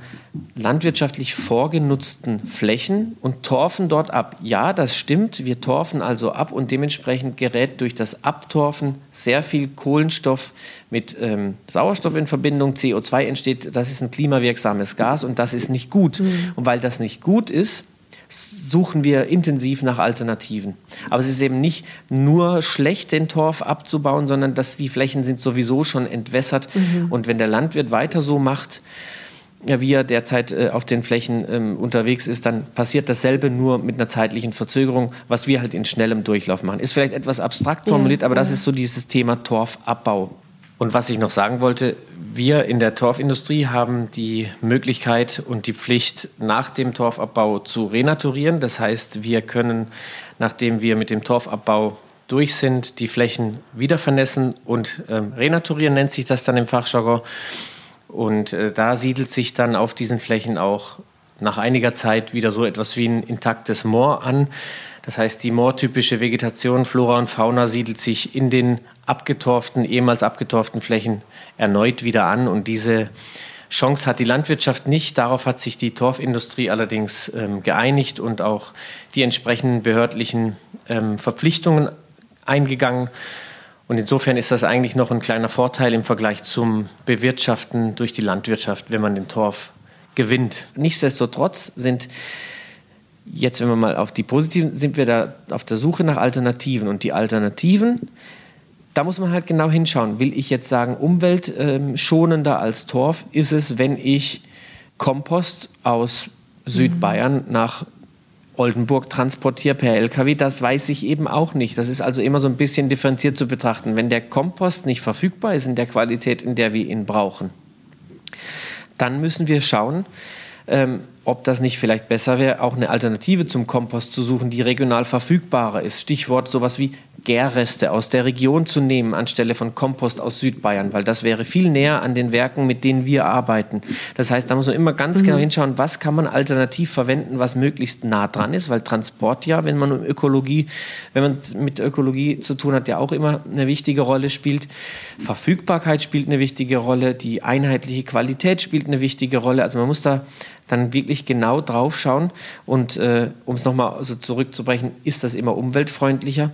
S3: landwirtschaftlich vorgenutzten Flächen und torfen dort ab. Ja, das stimmt. Wir torfen also ab und dementsprechend gerät durch das Abtorfen sehr viel Kohlenstoff mit ähm, Sauerstoff in Verbindung. CO2 entsteht. Das ist ein klimawirksames Gas und das ist nicht gut. Mhm. Und weil das nicht gut ist, suchen wir intensiv nach Alternativen. Aber es ist eben nicht nur schlecht, den Torf abzubauen, sondern dass die Flächen sind sowieso schon entwässert. Mhm. Und wenn der Landwirt weiter so macht, wie er derzeit äh, auf den Flächen ähm, unterwegs ist, dann passiert dasselbe nur mit einer zeitlichen Verzögerung, was wir halt in schnellem Durchlauf machen. Ist vielleicht etwas abstrakt formuliert, ja, aber ja. das ist so dieses Thema Torfabbau. Und was ich noch sagen wollte, wir in der Torfindustrie haben die Möglichkeit und die Pflicht, nach dem Torfabbau zu renaturieren. Das heißt, wir können, nachdem wir mit dem Torfabbau durch sind, die Flächen wieder vernässen und ähm, renaturieren, nennt sich das dann im Fachjargon. Und äh, da siedelt sich dann auf diesen Flächen auch nach einiger Zeit wieder so etwas wie ein intaktes Moor an. Das heißt, die moortypische Vegetation, Flora und Fauna siedelt sich in den abgetorften, ehemals abgetorften Flächen erneut wieder an. Und diese Chance hat die Landwirtschaft nicht. Darauf hat sich die Torfindustrie allerdings ähm, geeinigt und auch die entsprechenden behördlichen ähm, Verpflichtungen eingegangen. Und insofern ist das eigentlich noch ein kleiner Vorteil im Vergleich zum Bewirtschaften durch die Landwirtschaft, wenn man den Torf gewinnt. Nichtsdestotrotz sind jetzt, wenn wir mal auf die positiven, sind wir da auf der Suche nach Alternativen. Und die Alternativen, da muss man halt genau hinschauen. Will ich jetzt sagen, umweltschonender als Torf ist es, wenn ich Kompost aus Südbayern nach Oldenburg transportiere per LKW, das weiß ich eben auch nicht. Das ist also immer so ein bisschen differenziert zu betrachten. Wenn der Kompost nicht verfügbar ist in der Qualität, in der wir ihn brauchen, dann müssen wir schauen, ähm, ob das nicht vielleicht besser wäre, auch eine Alternative zum Kompost zu suchen, die regional verfügbarer ist. Stichwort sowas wie Gärreste aus der Region zu nehmen anstelle von Kompost aus Südbayern, weil das wäre viel näher an den Werken, mit denen wir arbeiten. Das heißt, da muss man immer ganz mhm. genau hinschauen, was kann man alternativ verwenden, was möglichst nah dran ist, weil Transport ja, wenn man um Ökologie, wenn man mit Ökologie zu tun hat, ja auch immer eine wichtige Rolle spielt. Verfügbarkeit spielt eine wichtige Rolle, die einheitliche Qualität spielt eine wichtige Rolle. Also man muss da dann wirklich genau drauf schauen und äh, um es nochmal so zurückzubrechen, ist das immer umweltfreundlicher?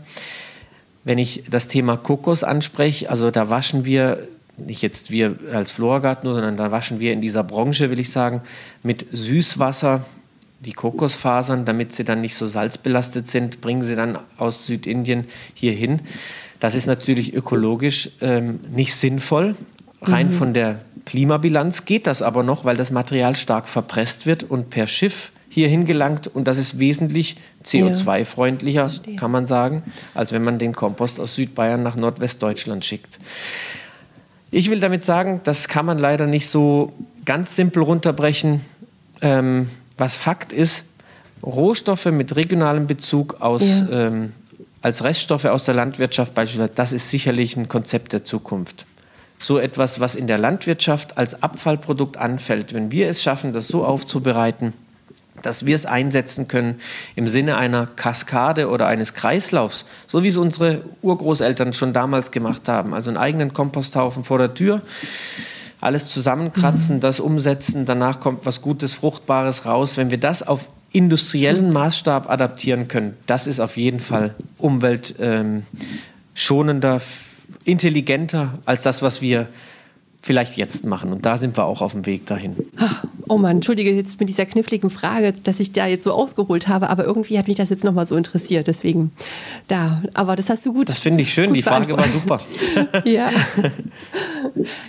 S3: Wenn ich das Thema Kokos anspreche, also da waschen wir, nicht jetzt wir als Florgarten, sondern da waschen wir in dieser Branche, will ich sagen, mit Süßwasser die Kokosfasern, damit sie dann nicht so salzbelastet sind, bringen sie dann aus Südindien hier hin. Das ist natürlich ökologisch ähm, nicht sinnvoll. Rein mhm. von der Klimabilanz geht das aber noch, weil das Material stark verpresst wird und per Schiff hierhin gelangt und das ist wesentlich CO2-freundlicher, ja, kann man sagen, als wenn man den Kompost aus Südbayern nach Nordwestdeutschland schickt. Ich will damit sagen, das kann man leider nicht so ganz simpel runterbrechen. Ähm, was Fakt ist, Rohstoffe mit regionalem Bezug aus, ja. ähm, als Reststoffe aus der Landwirtschaft beispielsweise, das ist sicherlich ein Konzept der Zukunft so etwas, was in der Landwirtschaft als Abfallprodukt anfällt, wenn wir es schaffen, das so aufzubereiten, dass wir es einsetzen können im Sinne einer Kaskade oder eines Kreislaufs, so wie es unsere Urgroßeltern schon damals gemacht haben. Also einen eigenen Komposthaufen vor der Tür, alles zusammenkratzen, mhm. das umsetzen, danach kommt was Gutes, Fruchtbares raus. Wenn wir das auf industriellen Maßstab adaptieren können, das ist auf jeden Fall umweltschonender, ähm, intelligenter als das, was wir vielleicht jetzt machen. Und da sind wir auch auf dem Weg dahin.
S2: Oh Mann, entschuldige jetzt mit dieser kniffligen Frage, dass ich da jetzt so ausgeholt habe, aber irgendwie hat mich das jetzt nochmal so interessiert. Deswegen da. Aber das hast du gut.
S3: Das finde ich schön. Die Frage war super.
S2: ja.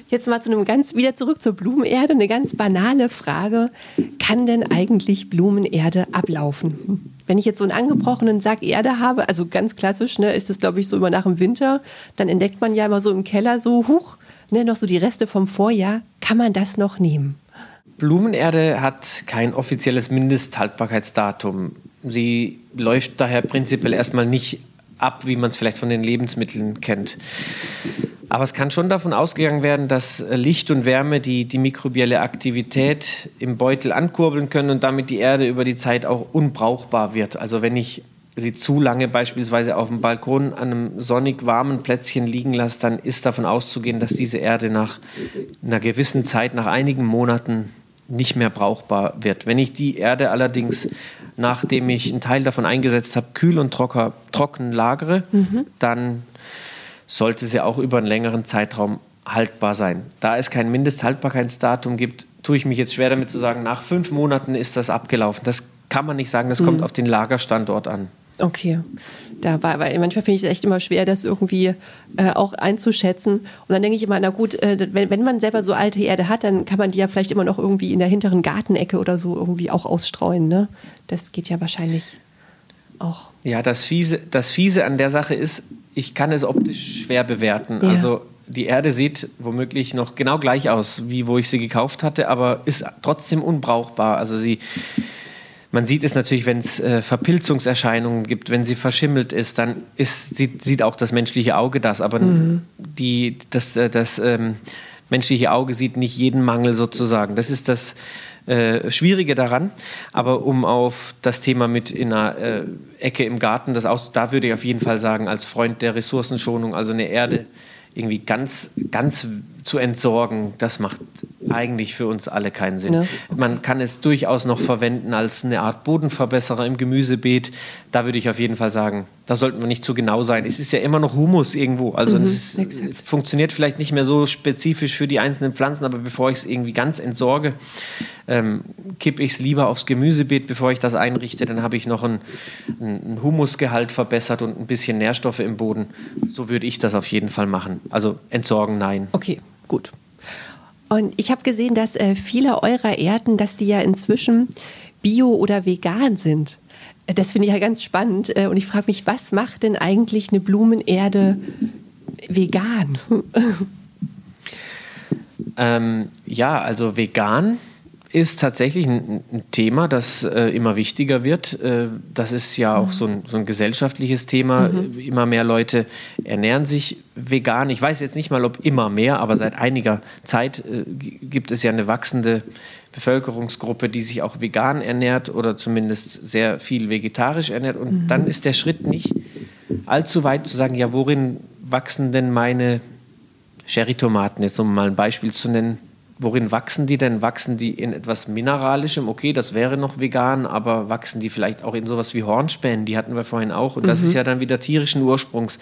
S2: Jetzt mal zu einem ganz wieder zurück zur Blumenerde. Eine ganz banale Frage: Kann denn eigentlich Blumenerde ablaufen? Wenn ich jetzt so einen angebrochenen Sack Erde habe, also ganz klassisch, ne, ist das glaube ich so immer nach dem Winter, dann entdeckt man ja immer so im Keller so, huch, ne, noch so die Reste vom Vorjahr. Kann man das noch nehmen?
S3: Blumenerde hat kein offizielles Mindesthaltbarkeitsdatum. Sie läuft daher prinzipiell erstmal nicht ab, wie man es vielleicht von den Lebensmitteln kennt. Aber es kann schon davon ausgegangen werden, dass Licht und Wärme die, die mikrobielle Aktivität im Beutel ankurbeln können und damit die Erde über die Zeit auch unbrauchbar wird. Also wenn ich sie zu lange beispielsweise auf dem Balkon an einem sonnig warmen Plätzchen liegen lasse, dann ist davon auszugehen, dass diese Erde nach einer gewissen Zeit, nach einigen Monaten nicht mehr brauchbar wird. Wenn ich die Erde allerdings, nachdem ich einen Teil davon eingesetzt habe, kühl und trocker, trocken lagere, mhm. dann sollte sie auch über einen längeren Zeitraum haltbar sein. Da es kein Mindesthaltbarkeitsdatum gibt, tue ich mich jetzt schwer damit zu sagen, nach fünf Monaten ist das abgelaufen. Das kann man nicht sagen, das mhm. kommt auf den Lagerstandort an.
S2: Okay. Da war, weil manchmal finde ich es echt immer schwer, das irgendwie äh, auch einzuschätzen. Und dann denke ich immer, na gut, äh, wenn, wenn man selber so alte Erde hat, dann kann man die ja vielleicht immer noch irgendwie in der hinteren Gartenecke oder so irgendwie auch ausstreuen. Ne? Das geht ja wahrscheinlich auch.
S3: Ja, das Fiese, das Fiese an der Sache ist, ich kann es optisch schwer bewerten. Ja. Also die Erde sieht womöglich noch genau gleich aus, wie wo ich sie gekauft hatte, aber ist trotzdem unbrauchbar. Also sie man sieht es natürlich, wenn es äh, Verpilzungserscheinungen gibt, wenn sie verschimmelt ist, dann ist, sieht, sieht auch das menschliche Auge das. Aber mhm. die, das, äh, das ähm, menschliche Auge sieht nicht jeden Mangel sozusagen. Das ist das äh, Schwierige daran. Aber um auf das Thema mit in einer äh, Ecke im Garten, das aus, da würde ich auf jeden Fall sagen, als Freund der Ressourcenschonung, also eine Erde irgendwie ganz, ganz zu entsorgen, das macht eigentlich für uns alle keinen Sinn. Ja. Man kann es durchaus noch verwenden als eine Art Bodenverbesserer im Gemüsebeet. Da würde ich auf jeden Fall sagen, da sollten wir nicht zu genau sein. Es ist ja immer noch Humus irgendwo. Also mhm, es ist, funktioniert vielleicht nicht mehr so spezifisch für die einzelnen Pflanzen, aber bevor ich es irgendwie ganz entsorge, ähm, kippe ich es lieber aufs Gemüsebeet, bevor ich das einrichte. Dann habe ich noch einen, einen Humusgehalt verbessert und ein bisschen Nährstoffe im Boden. So würde ich das auf jeden Fall machen. Also entsorgen, nein.
S2: Okay, gut. Und ich habe gesehen, dass äh, viele eurer Erden, dass die ja inzwischen bio oder vegan sind. Das finde ich ja ganz spannend. Äh, und ich frage mich, was macht denn eigentlich eine Blumenerde vegan?
S3: ähm, ja, also vegan ist tatsächlich ein, ein Thema, das äh, immer wichtiger wird. Äh, das ist ja auch so ein, so ein gesellschaftliches Thema. Mhm. Immer mehr Leute ernähren sich vegan. Ich weiß jetzt nicht mal, ob immer mehr, aber seit einiger Zeit äh, gibt es ja eine wachsende Bevölkerungsgruppe, die sich auch vegan ernährt oder zumindest sehr viel vegetarisch ernährt. Und mhm. dann ist der Schritt nicht allzu weit zu sagen, ja, worin wachsen denn meine Sherry-Tomaten, jetzt um mal ein Beispiel zu nennen, Worin wachsen die denn? Wachsen die in etwas Mineralischem? Okay, das wäre noch vegan, aber wachsen die vielleicht auch in sowas wie Hornspänen? Die hatten wir vorhin auch. Und mhm. das ist ja dann wieder tierischen Ursprungs.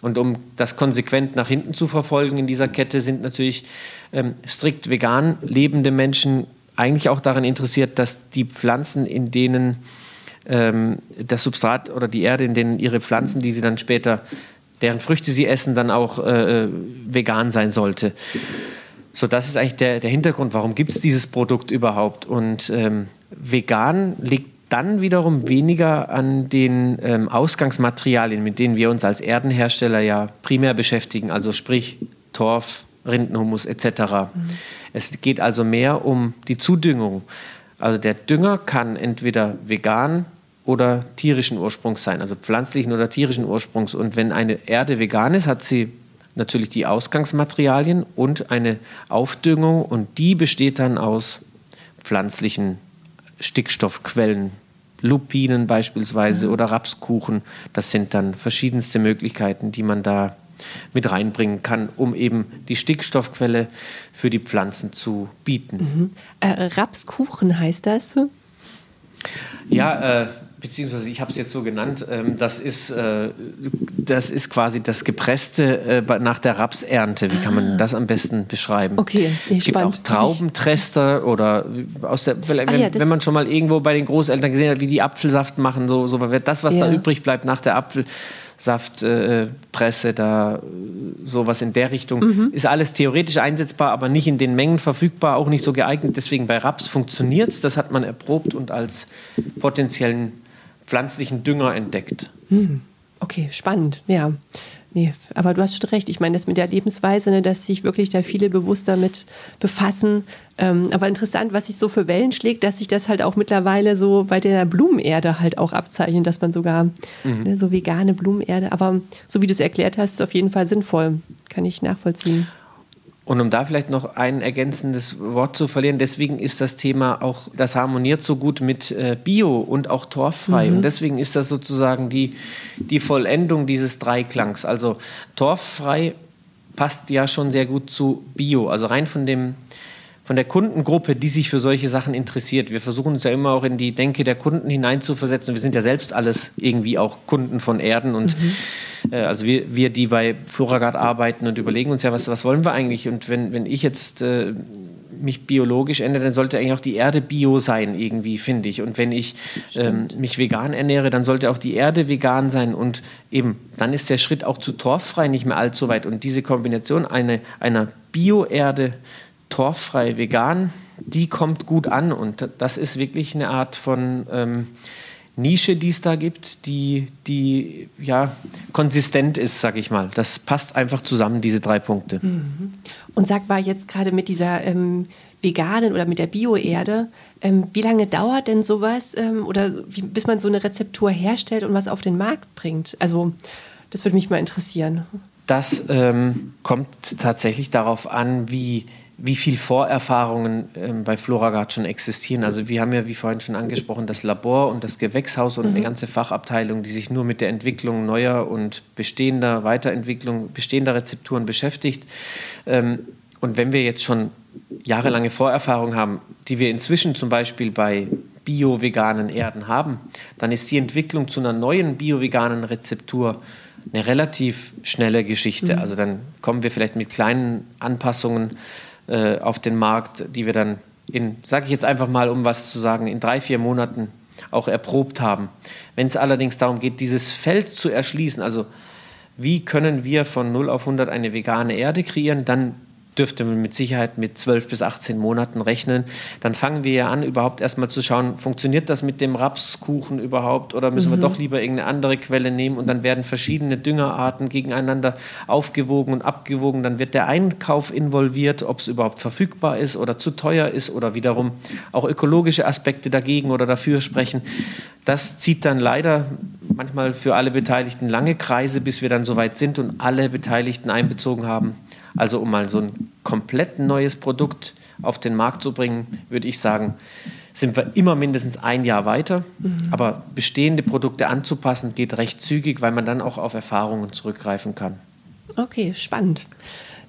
S3: Und um das konsequent nach hinten zu verfolgen in dieser Kette, sind natürlich ähm, strikt vegan lebende Menschen eigentlich auch daran interessiert, dass die Pflanzen, in denen ähm, das Substrat oder die Erde, in denen ihre Pflanzen, die sie dann später, deren Früchte sie essen, dann auch äh, äh vegan sein sollte. So, das ist eigentlich der, der Hintergrund, warum gibt es dieses Produkt überhaupt. Und ähm, vegan liegt dann wiederum weniger an den ähm, Ausgangsmaterialien, mit denen wir uns als Erdenhersteller ja primär beschäftigen, also sprich Torf, Rindenhumus etc. Mhm. Es geht also mehr um die Zudüngung. Also der Dünger kann entweder vegan oder tierischen Ursprungs sein, also pflanzlichen oder tierischen Ursprungs. Und wenn eine Erde vegan ist, hat sie natürlich die Ausgangsmaterialien und eine Aufdüngung und die besteht dann aus pflanzlichen Stickstoffquellen, Lupinen beispielsweise mhm. oder Rapskuchen. Das sind dann verschiedenste Möglichkeiten, die man da mit reinbringen kann, um eben die Stickstoffquelle für die Pflanzen zu bieten.
S2: Mhm. Äh, Rapskuchen heißt das?
S3: Ja, äh, beziehungsweise ich habe es jetzt so genannt, ähm, das, ist, äh, das ist quasi das Gepresste äh, nach der Rapsernte. Wie kann man ah. das am besten beschreiben?
S2: Okay,
S3: nee, es gibt spannend. auch Traubentrester oder aus der, wenn, ah, ja, wenn, man schon mal irgendwo bei den Großeltern gesehen hat, wie die Apfelsaft machen, so, so das, was ja. da übrig bleibt nach der Apfel. Saftpresse, äh, da sowas in der Richtung. Mhm. Ist alles theoretisch einsetzbar, aber nicht in den Mengen verfügbar, auch nicht so geeignet. Deswegen bei Raps funktioniert es, das hat man erprobt und als potenziellen pflanzlichen Dünger entdeckt.
S2: Hm. Okay, spannend, ja. Nee, aber du hast schon recht. Ich meine, das mit der Lebensweise, ne, dass sich wirklich da viele bewusst damit befassen. Ähm, aber interessant, was sich so für Wellen schlägt, dass sich das halt auch mittlerweile so bei der Blumenerde halt auch abzeichnet, dass man sogar mhm. ne, so vegane Blumenerde, aber so wie du es erklärt hast, ist auf jeden Fall sinnvoll. Kann ich nachvollziehen.
S3: Und um da vielleicht noch ein ergänzendes Wort zu verlieren, deswegen ist das Thema auch, das harmoniert so gut mit äh, Bio und auch torffrei. Mhm. Und deswegen ist das sozusagen die, die Vollendung dieses Dreiklangs. Also torffrei passt ja schon sehr gut zu Bio. Also rein von dem von der Kundengruppe, die sich für solche Sachen interessiert. Wir versuchen uns ja immer auch in die Denke der Kunden hineinzuversetzen. Wir sind ja selbst alles irgendwie auch Kunden von Erden und mhm. äh, also wir, wir, die bei Floragard arbeiten und überlegen uns ja, was, was wollen wir eigentlich? Und wenn, wenn ich jetzt äh, mich biologisch ändere, dann sollte eigentlich auch die Erde bio sein, irgendwie, finde ich. Und wenn ich ähm, mich vegan ernähre, dann sollte auch die Erde vegan sein. Und eben, dann ist der Schritt auch zu torffrei nicht mehr allzu weit. Und diese Kombination eine, einer Bio-Erde torffrei vegan, die kommt gut an und das ist wirklich eine Art von ähm, Nische, die es da gibt, die, die ja konsistent ist, sag ich mal. Das passt einfach zusammen, diese drei Punkte. Mhm.
S2: Und sag mal jetzt gerade mit dieser ähm, veganen oder mit der Bioerde, ähm, wie lange dauert denn sowas ähm, oder wie, bis man so eine Rezeptur herstellt und was auf den Markt bringt? Also das würde mich mal interessieren.
S3: Das ähm, kommt tatsächlich darauf an, wie wie viel Vorerfahrungen ähm, bei Floragard schon existieren. Also wir haben ja, wie vorhin schon angesprochen, das Labor und das Gewächshaus und mhm. eine ganze Fachabteilung, die sich nur mit der Entwicklung neuer und bestehender Weiterentwicklung bestehender Rezepturen beschäftigt. Ähm, und wenn wir jetzt schon jahrelange Vorerfahrung haben, die wir inzwischen zum Beispiel bei bio-veganen Erden haben, dann ist die Entwicklung zu einer neuen bio-veganen Rezeptur eine relativ schnelle Geschichte. Mhm. Also dann kommen wir vielleicht mit kleinen Anpassungen äh, auf den Markt, die wir dann in, sage ich jetzt einfach mal, um was zu sagen, in drei, vier Monaten auch erprobt haben. Wenn es allerdings darum geht, dieses Feld zu erschließen, also wie können wir von 0 auf 100 eine vegane Erde kreieren, dann dürfte man mit Sicherheit mit 12 bis 18 Monaten rechnen. Dann fangen wir ja an, überhaupt erstmal zu schauen, funktioniert das mit dem Rapskuchen überhaupt oder müssen mhm. wir doch lieber irgendeine andere Quelle nehmen und dann werden verschiedene Düngerarten gegeneinander aufgewogen und abgewogen. Dann wird der Einkauf involviert, ob es überhaupt verfügbar ist oder zu teuer ist oder wiederum auch ökologische Aspekte dagegen oder dafür sprechen. Das zieht dann leider manchmal für alle Beteiligten lange Kreise, bis wir dann soweit sind und alle Beteiligten einbezogen haben. Also um mal so ein komplett neues Produkt auf den Markt zu bringen, würde ich sagen, sind wir immer mindestens ein Jahr weiter. Mhm. Aber bestehende Produkte anzupassen geht recht zügig, weil man dann auch auf Erfahrungen zurückgreifen kann.
S2: Okay, spannend.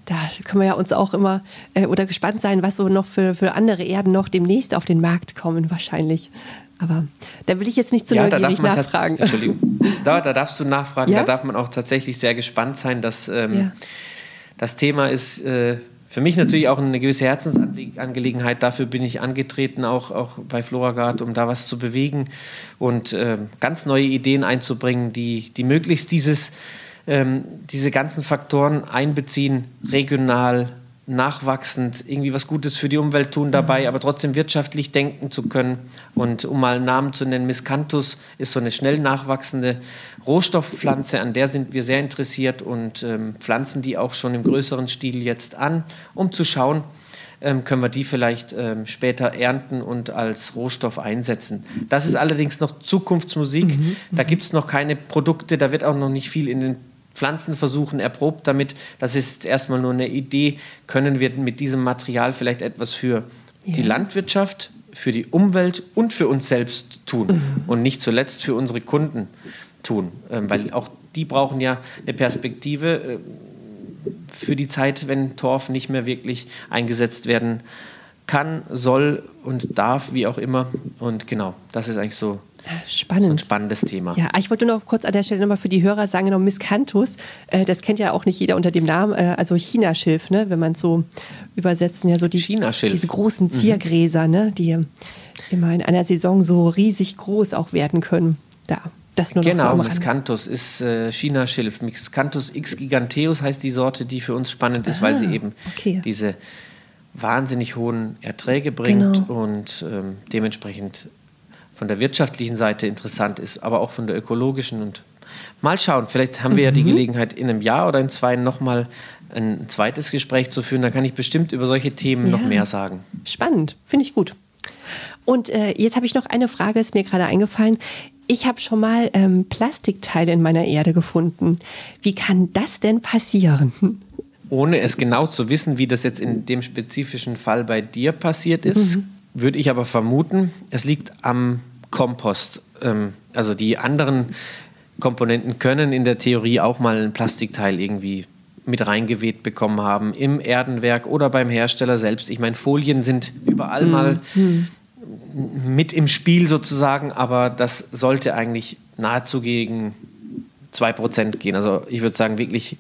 S2: Da können wir ja uns auch immer äh, oder gespannt sein, was so noch für, für andere Erden noch demnächst auf den Markt kommen, wahrscheinlich. Aber da will ich jetzt nicht zu ja, neugierig nachfragen.
S3: Entschuldigung. Da, da darfst du nachfragen. Ja? Da darf man auch tatsächlich sehr gespannt sein, dass ähm, ja. Das Thema ist äh, für mich natürlich auch eine gewisse Herzensangelegenheit. Dafür bin ich angetreten, auch, auch bei Floragard, um da was zu bewegen und äh, ganz neue Ideen einzubringen, die, die möglichst dieses, ähm, diese ganzen Faktoren einbeziehen, regional, nachwachsend irgendwie was Gutes für die Umwelt tun dabei, aber trotzdem wirtschaftlich denken zu können. Und um mal einen Namen zu nennen, Miscanthus ist so eine schnell nachwachsende Rohstoffpflanze, an der sind wir sehr interessiert und ähm, pflanzen die auch schon im größeren Stil jetzt an, um zu schauen, ähm, können wir die vielleicht ähm, später ernten und als Rohstoff einsetzen. Das ist allerdings noch Zukunftsmusik. Mhm, da gibt es noch keine Produkte, da wird auch noch nicht viel in den Pflanzenversuchen erprobt damit. Das ist erstmal nur eine Idee. Können wir mit diesem Material vielleicht etwas für ja. die Landwirtschaft, für die Umwelt und für uns selbst tun mhm. und nicht zuletzt für unsere Kunden tun, ähm, weil auch die brauchen ja eine Perspektive äh, für die Zeit, wenn Torf nicht mehr wirklich eingesetzt werden kann, soll und darf, wie auch immer. Und genau, das ist eigentlich so
S2: Spannend. So
S3: ein spannendes Thema.
S2: Ja, ich wollte noch kurz an der Stelle nochmal für die Hörer sagen, genau, Miscanthus, äh, das kennt ja auch nicht jeder unter dem Namen, äh, also Chinaschilf, ne, wenn man es so übersetzt, ja so die, diese großen mhm. Ziergräser, mhm. ne, die immer in einer Saison so riesig groß auch werden können. Da. Das nur
S3: genau, so Miscanthus ist äh, China-Schilf. Miscanthus x giganteus heißt die Sorte, die für uns spannend ist, ah, weil sie eben okay. diese wahnsinnig hohen Erträge bringt genau. und ähm, dementsprechend von der wirtschaftlichen Seite interessant ist, aber auch von der ökologischen. Und mal schauen, vielleicht haben wir mhm. ja die mhm. Gelegenheit, in einem Jahr oder in zwei nochmal ein zweites Gespräch zu führen. Da kann ich bestimmt über solche Themen ja. noch mehr sagen.
S2: Spannend, finde ich gut. Und äh, jetzt habe ich noch eine Frage, ist mir gerade eingefallen. Ich habe schon mal ähm, Plastikteile in meiner Erde gefunden. Wie kann das denn passieren?
S3: Ohne es genau zu wissen, wie das jetzt in dem spezifischen Fall bei dir passiert ist, mhm. würde ich aber vermuten, es liegt am Kompost. Ähm, also die anderen Komponenten können in der Theorie auch mal ein Plastikteil irgendwie mit reingeweht bekommen haben im Erdenwerk oder beim Hersteller selbst. Ich meine, Folien sind überall mhm. mal hm. mit im Spiel sozusagen, aber das sollte eigentlich nahezu gegen 2% gehen. Also ich würde sagen, wirklich,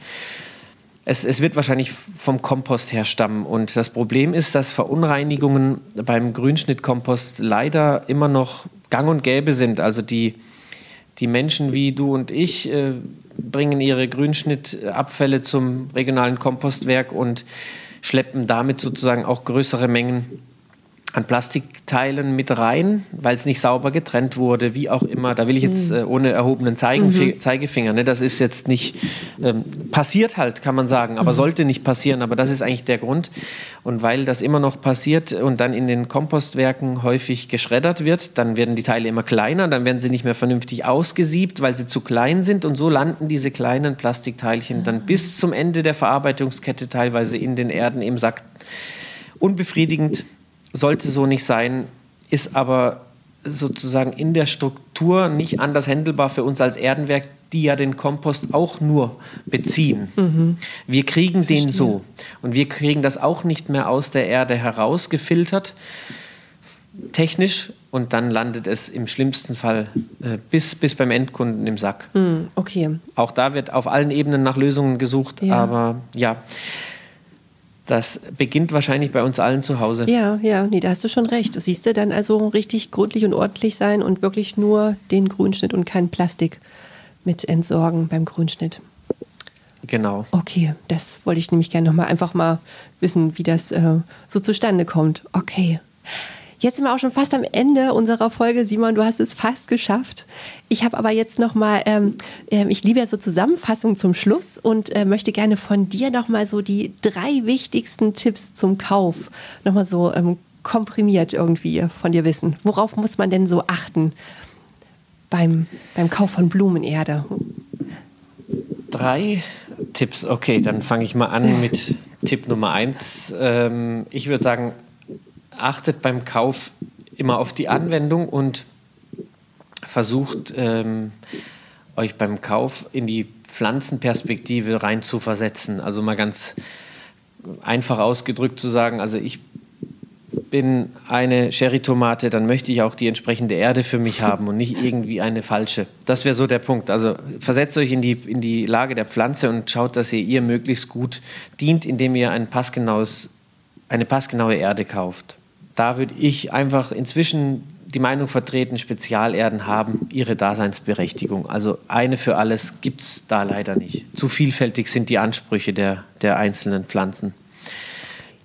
S3: es, es wird wahrscheinlich vom Kompost her stammen. Und das Problem ist, dass Verunreinigungen beim Grünschnittkompost leider immer noch gang und gäbe sind. Also die, die Menschen wie du und ich äh, bringen ihre Grünschnittabfälle zum regionalen Kompostwerk und schleppen damit sozusagen auch größere Mengen an Plastikteilen mit rein, weil es nicht sauber getrennt wurde, wie auch immer. Da will ich jetzt mhm. äh, ohne erhobenen Zeigenf Zeigefinger, ne? das ist jetzt nicht ähm, passiert halt, kann man sagen, aber mhm. sollte nicht passieren. Aber das ist eigentlich der Grund. Und weil das immer noch passiert und dann in den Kompostwerken häufig geschreddert wird, dann werden die Teile immer kleiner, dann werden sie nicht mehr vernünftig ausgesiebt, weil sie zu klein sind. Und so landen diese kleinen Plastikteilchen dann bis zum Ende der Verarbeitungskette teilweise in den Erden im Sack. Unbefriedigend sollte so nicht sein, ist aber sozusagen in der Struktur nicht anders händelbar für uns als Erdenwerk, die ja den Kompost auch nur beziehen. Mhm. Wir kriegen den so und wir kriegen das auch nicht mehr aus der Erde herausgefiltert, technisch, und dann landet es im schlimmsten Fall äh, bis, bis beim Endkunden im Sack.
S2: Mhm, okay.
S3: Auch da wird auf allen Ebenen nach Lösungen gesucht, ja. aber ja. Das beginnt wahrscheinlich bei uns allen zu Hause.
S2: Ja, ja, nee, da hast du schon recht. Du siehst du dann also richtig gründlich und ordentlich sein und wirklich nur den Grünschnitt und kein Plastik mit entsorgen beim Grünschnitt.
S3: Genau.
S2: Okay, das wollte ich nämlich gerne nochmal einfach mal wissen, wie das äh, so zustande kommt. Okay. Jetzt sind wir auch schon fast am Ende unserer Folge. Simon, du hast es fast geschafft. Ich habe aber jetzt noch mal, ähm, äh, ich liebe ja so Zusammenfassungen zum Schluss und äh, möchte gerne von dir noch mal so die drei wichtigsten Tipps zum Kauf noch mal so ähm, komprimiert irgendwie von dir wissen. Worauf muss man denn so achten beim, beim Kauf von Blumenerde?
S3: Drei Tipps. Okay, dann fange ich mal an mit Tipp Nummer eins. Ähm, ich würde sagen, achtet beim Kauf immer auf die Anwendung und versucht ähm, euch beim Kauf in die Pflanzenperspektive rein zu versetzen. Also mal ganz einfach ausgedrückt zu sagen, also ich bin eine Sherry-Tomate, dann möchte ich auch die entsprechende Erde für mich haben und nicht irgendwie eine falsche. Das wäre so der Punkt. Also versetzt euch in die, in die Lage der Pflanze und schaut, dass ihr ihr möglichst gut dient, indem ihr ein passgenaues, eine passgenaue Erde kauft da würde ich einfach inzwischen die Meinung vertreten, Spezialerden haben ihre Daseinsberechtigung. Also eine für alles gibt es da leider nicht. Zu vielfältig sind die Ansprüche der, der einzelnen Pflanzen.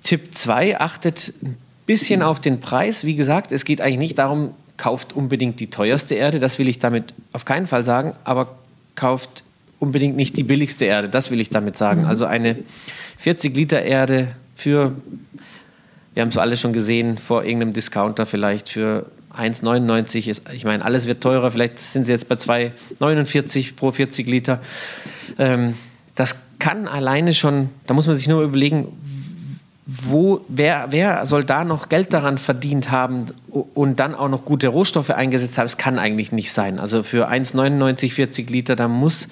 S3: Tipp 2, achtet ein bisschen auf den Preis. Wie gesagt, es geht eigentlich nicht darum, kauft unbedingt die teuerste Erde, das will ich damit auf keinen Fall sagen, aber kauft unbedingt nicht die billigste Erde, das will ich damit sagen. Mhm. Also eine 40 Liter Erde für wir haben es alle schon gesehen, vor irgendeinem Discounter vielleicht für 1,99 ist, ich meine, alles wird teurer, vielleicht sind sie jetzt bei 2,49 pro 40 Liter. Ähm, das kann alleine schon, da muss man sich nur überlegen, wo, wer, wer soll da noch Geld daran verdient haben und dann auch noch gute Rohstoffe eingesetzt haben? Es kann eigentlich nicht sein. Also für 1,99, 40 Liter, da muss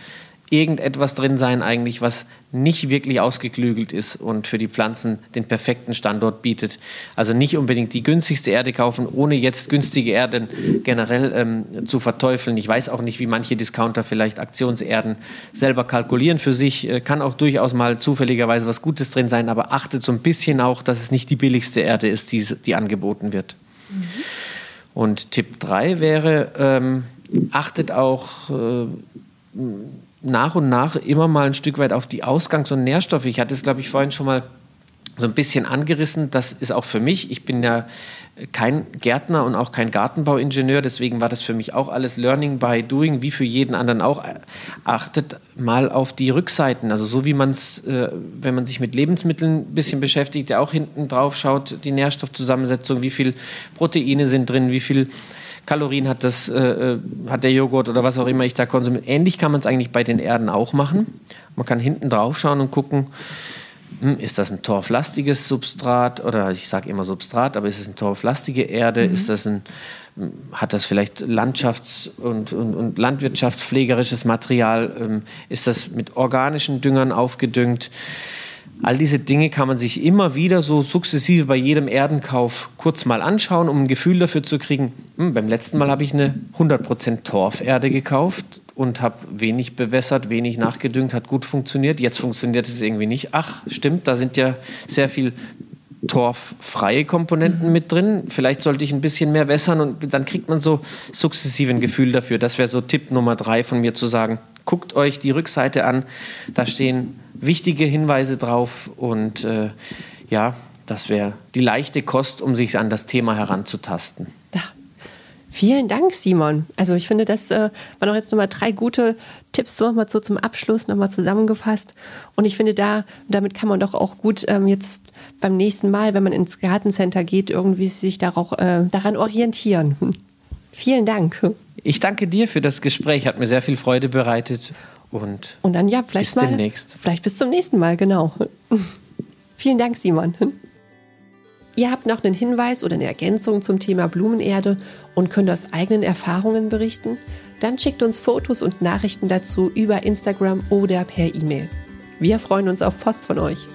S3: irgendetwas drin sein eigentlich, was nicht wirklich ausgeklügelt ist und für die Pflanzen den perfekten Standort bietet. Also nicht unbedingt die günstigste Erde kaufen, ohne jetzt günstige Erden generell ähm, zu verteufeln. Ich weiß auch nicht, wie manche Discounter vielleicht Aktionserden selber kalkulieren für sich. Äh, kann auch durchaus mal zufälligerweise was Gutes drin sein, aber achtet so ein bisschen auch, dass es nicht die billigste Erde ist, die, die angeboten wird. Mhm. Und Tipp 3 wäre, ähm, achtet auch äh, nach und nach immer mal ein Stück weit auf die Ausgangs- und Nährstoffe. Ich hatte es, glaube ich, vorhin schon mal so ein bisschen angerissen. Das ist auch für mich. Ich bin ja kein Gärtner und auch kein Gartenbauingenieur, deswegen war das für mich auch alles Learning by Doing, wie für jeden anderen auch. Achtet mal auf die Rückseiten, also so wie man es, äh, wenn man sich mit Lebensmitteln ein bisschen beschäftigt, ja auch hinten drauf schaut, die Nährstoffzusammensetzung, wie viel Proteine sind drin, wie viel Kalorien hat, das, äh, äh, hat der Joghurt oder was auch immer ich da konsumiere. Ähnlich kann man es eigentlich bei den Erden auch machen. Man kann hinten drauf schauen und gucken, hm, ist das ein torflastiges Substrat oder ich sage immer Substrat, aber ist es eine torflastige Erde? Mhm. Ist das ein, hm, hat das vielleicht Landschafts- und, und, und landwirtschaftspflegerisches Material? Ähm, ist das mit organischen Düngern aufgedüngt? All diese Dinge kann man sich immer wieder so sukzessive bei jedem Erdenkauf kurz mal anschauen, um ein Gefühl dafür zu kriegen. Hm, beim letzten Mal habe ich eine 100% Torferde gekauft und habe wenig bewässert, wenig nachgedüngt, hat gut funktioniert. Jetzt funktioniert es irgendwie nicht. Ach, stimmt, da sind ja sehr viel torffreie Komponenten mit drin. Vielleicht sollte ich ein bisschen mehr wässern und dann kriegt man so sukzessive ein Gefühl dafür. Das wäre so Tipp Nummer drei von mir zu sagen. Guckt euch die Rückseite an. Da stehen wichtige Hinweise drauf und äh, ja, das wäre die leichte Kost, um sich an das Thema heranzutasten.
S2: Ja. Vielen Dank, Simon. Also ich finde, das äh, waren auch jetzt nochmal drei gute Tipps nochmal so zum Abschluss nochmal zusammengefasst. Und ich finde, da damit kann man doch auch gut ähm, jetzt beim nächsten Mal, wenn man ins Gartencenter geht, irgendwie sich darauf, äh, daran orientieren. Vielen Dank.
S3: Ich danke dir für das Gespräch, hat mir sehr viel Freude bereitet. Und,
S2: und dann ja, vielleicht
S3: bis
S2: mal,
S3: demnächst.
S2: Vielleicht bis zum nächsten Mal, genau. Vielen Dank, Simon. Ihr habt noch einen Hinweis oder eine Ergänzung zum Thema Blumenerde und könnt aus eigenen Erfahrungen berichten? Dann schickt uns Fotos und Nachrichten dazu über Instagram oder per E-Mail. Wir freuen uns auf Post von euch.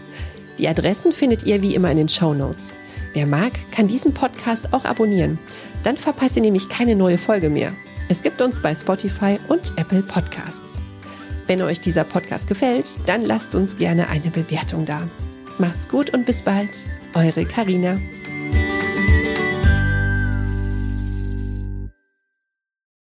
S2: Die Adressen findet ihr wie immer in den Show Notes. Wer mag, kann diesen Podcast auch abonnieren. Dann verpasst ihr nämlich keine neue Folge mehr. Es gibt uns bei Spotify und Apple Podcasts. Wenn euch dieser Podcast gefällt, dann lasst uns gerne eine Bewertung da. Macht's gut und bis bald. Eure Karina.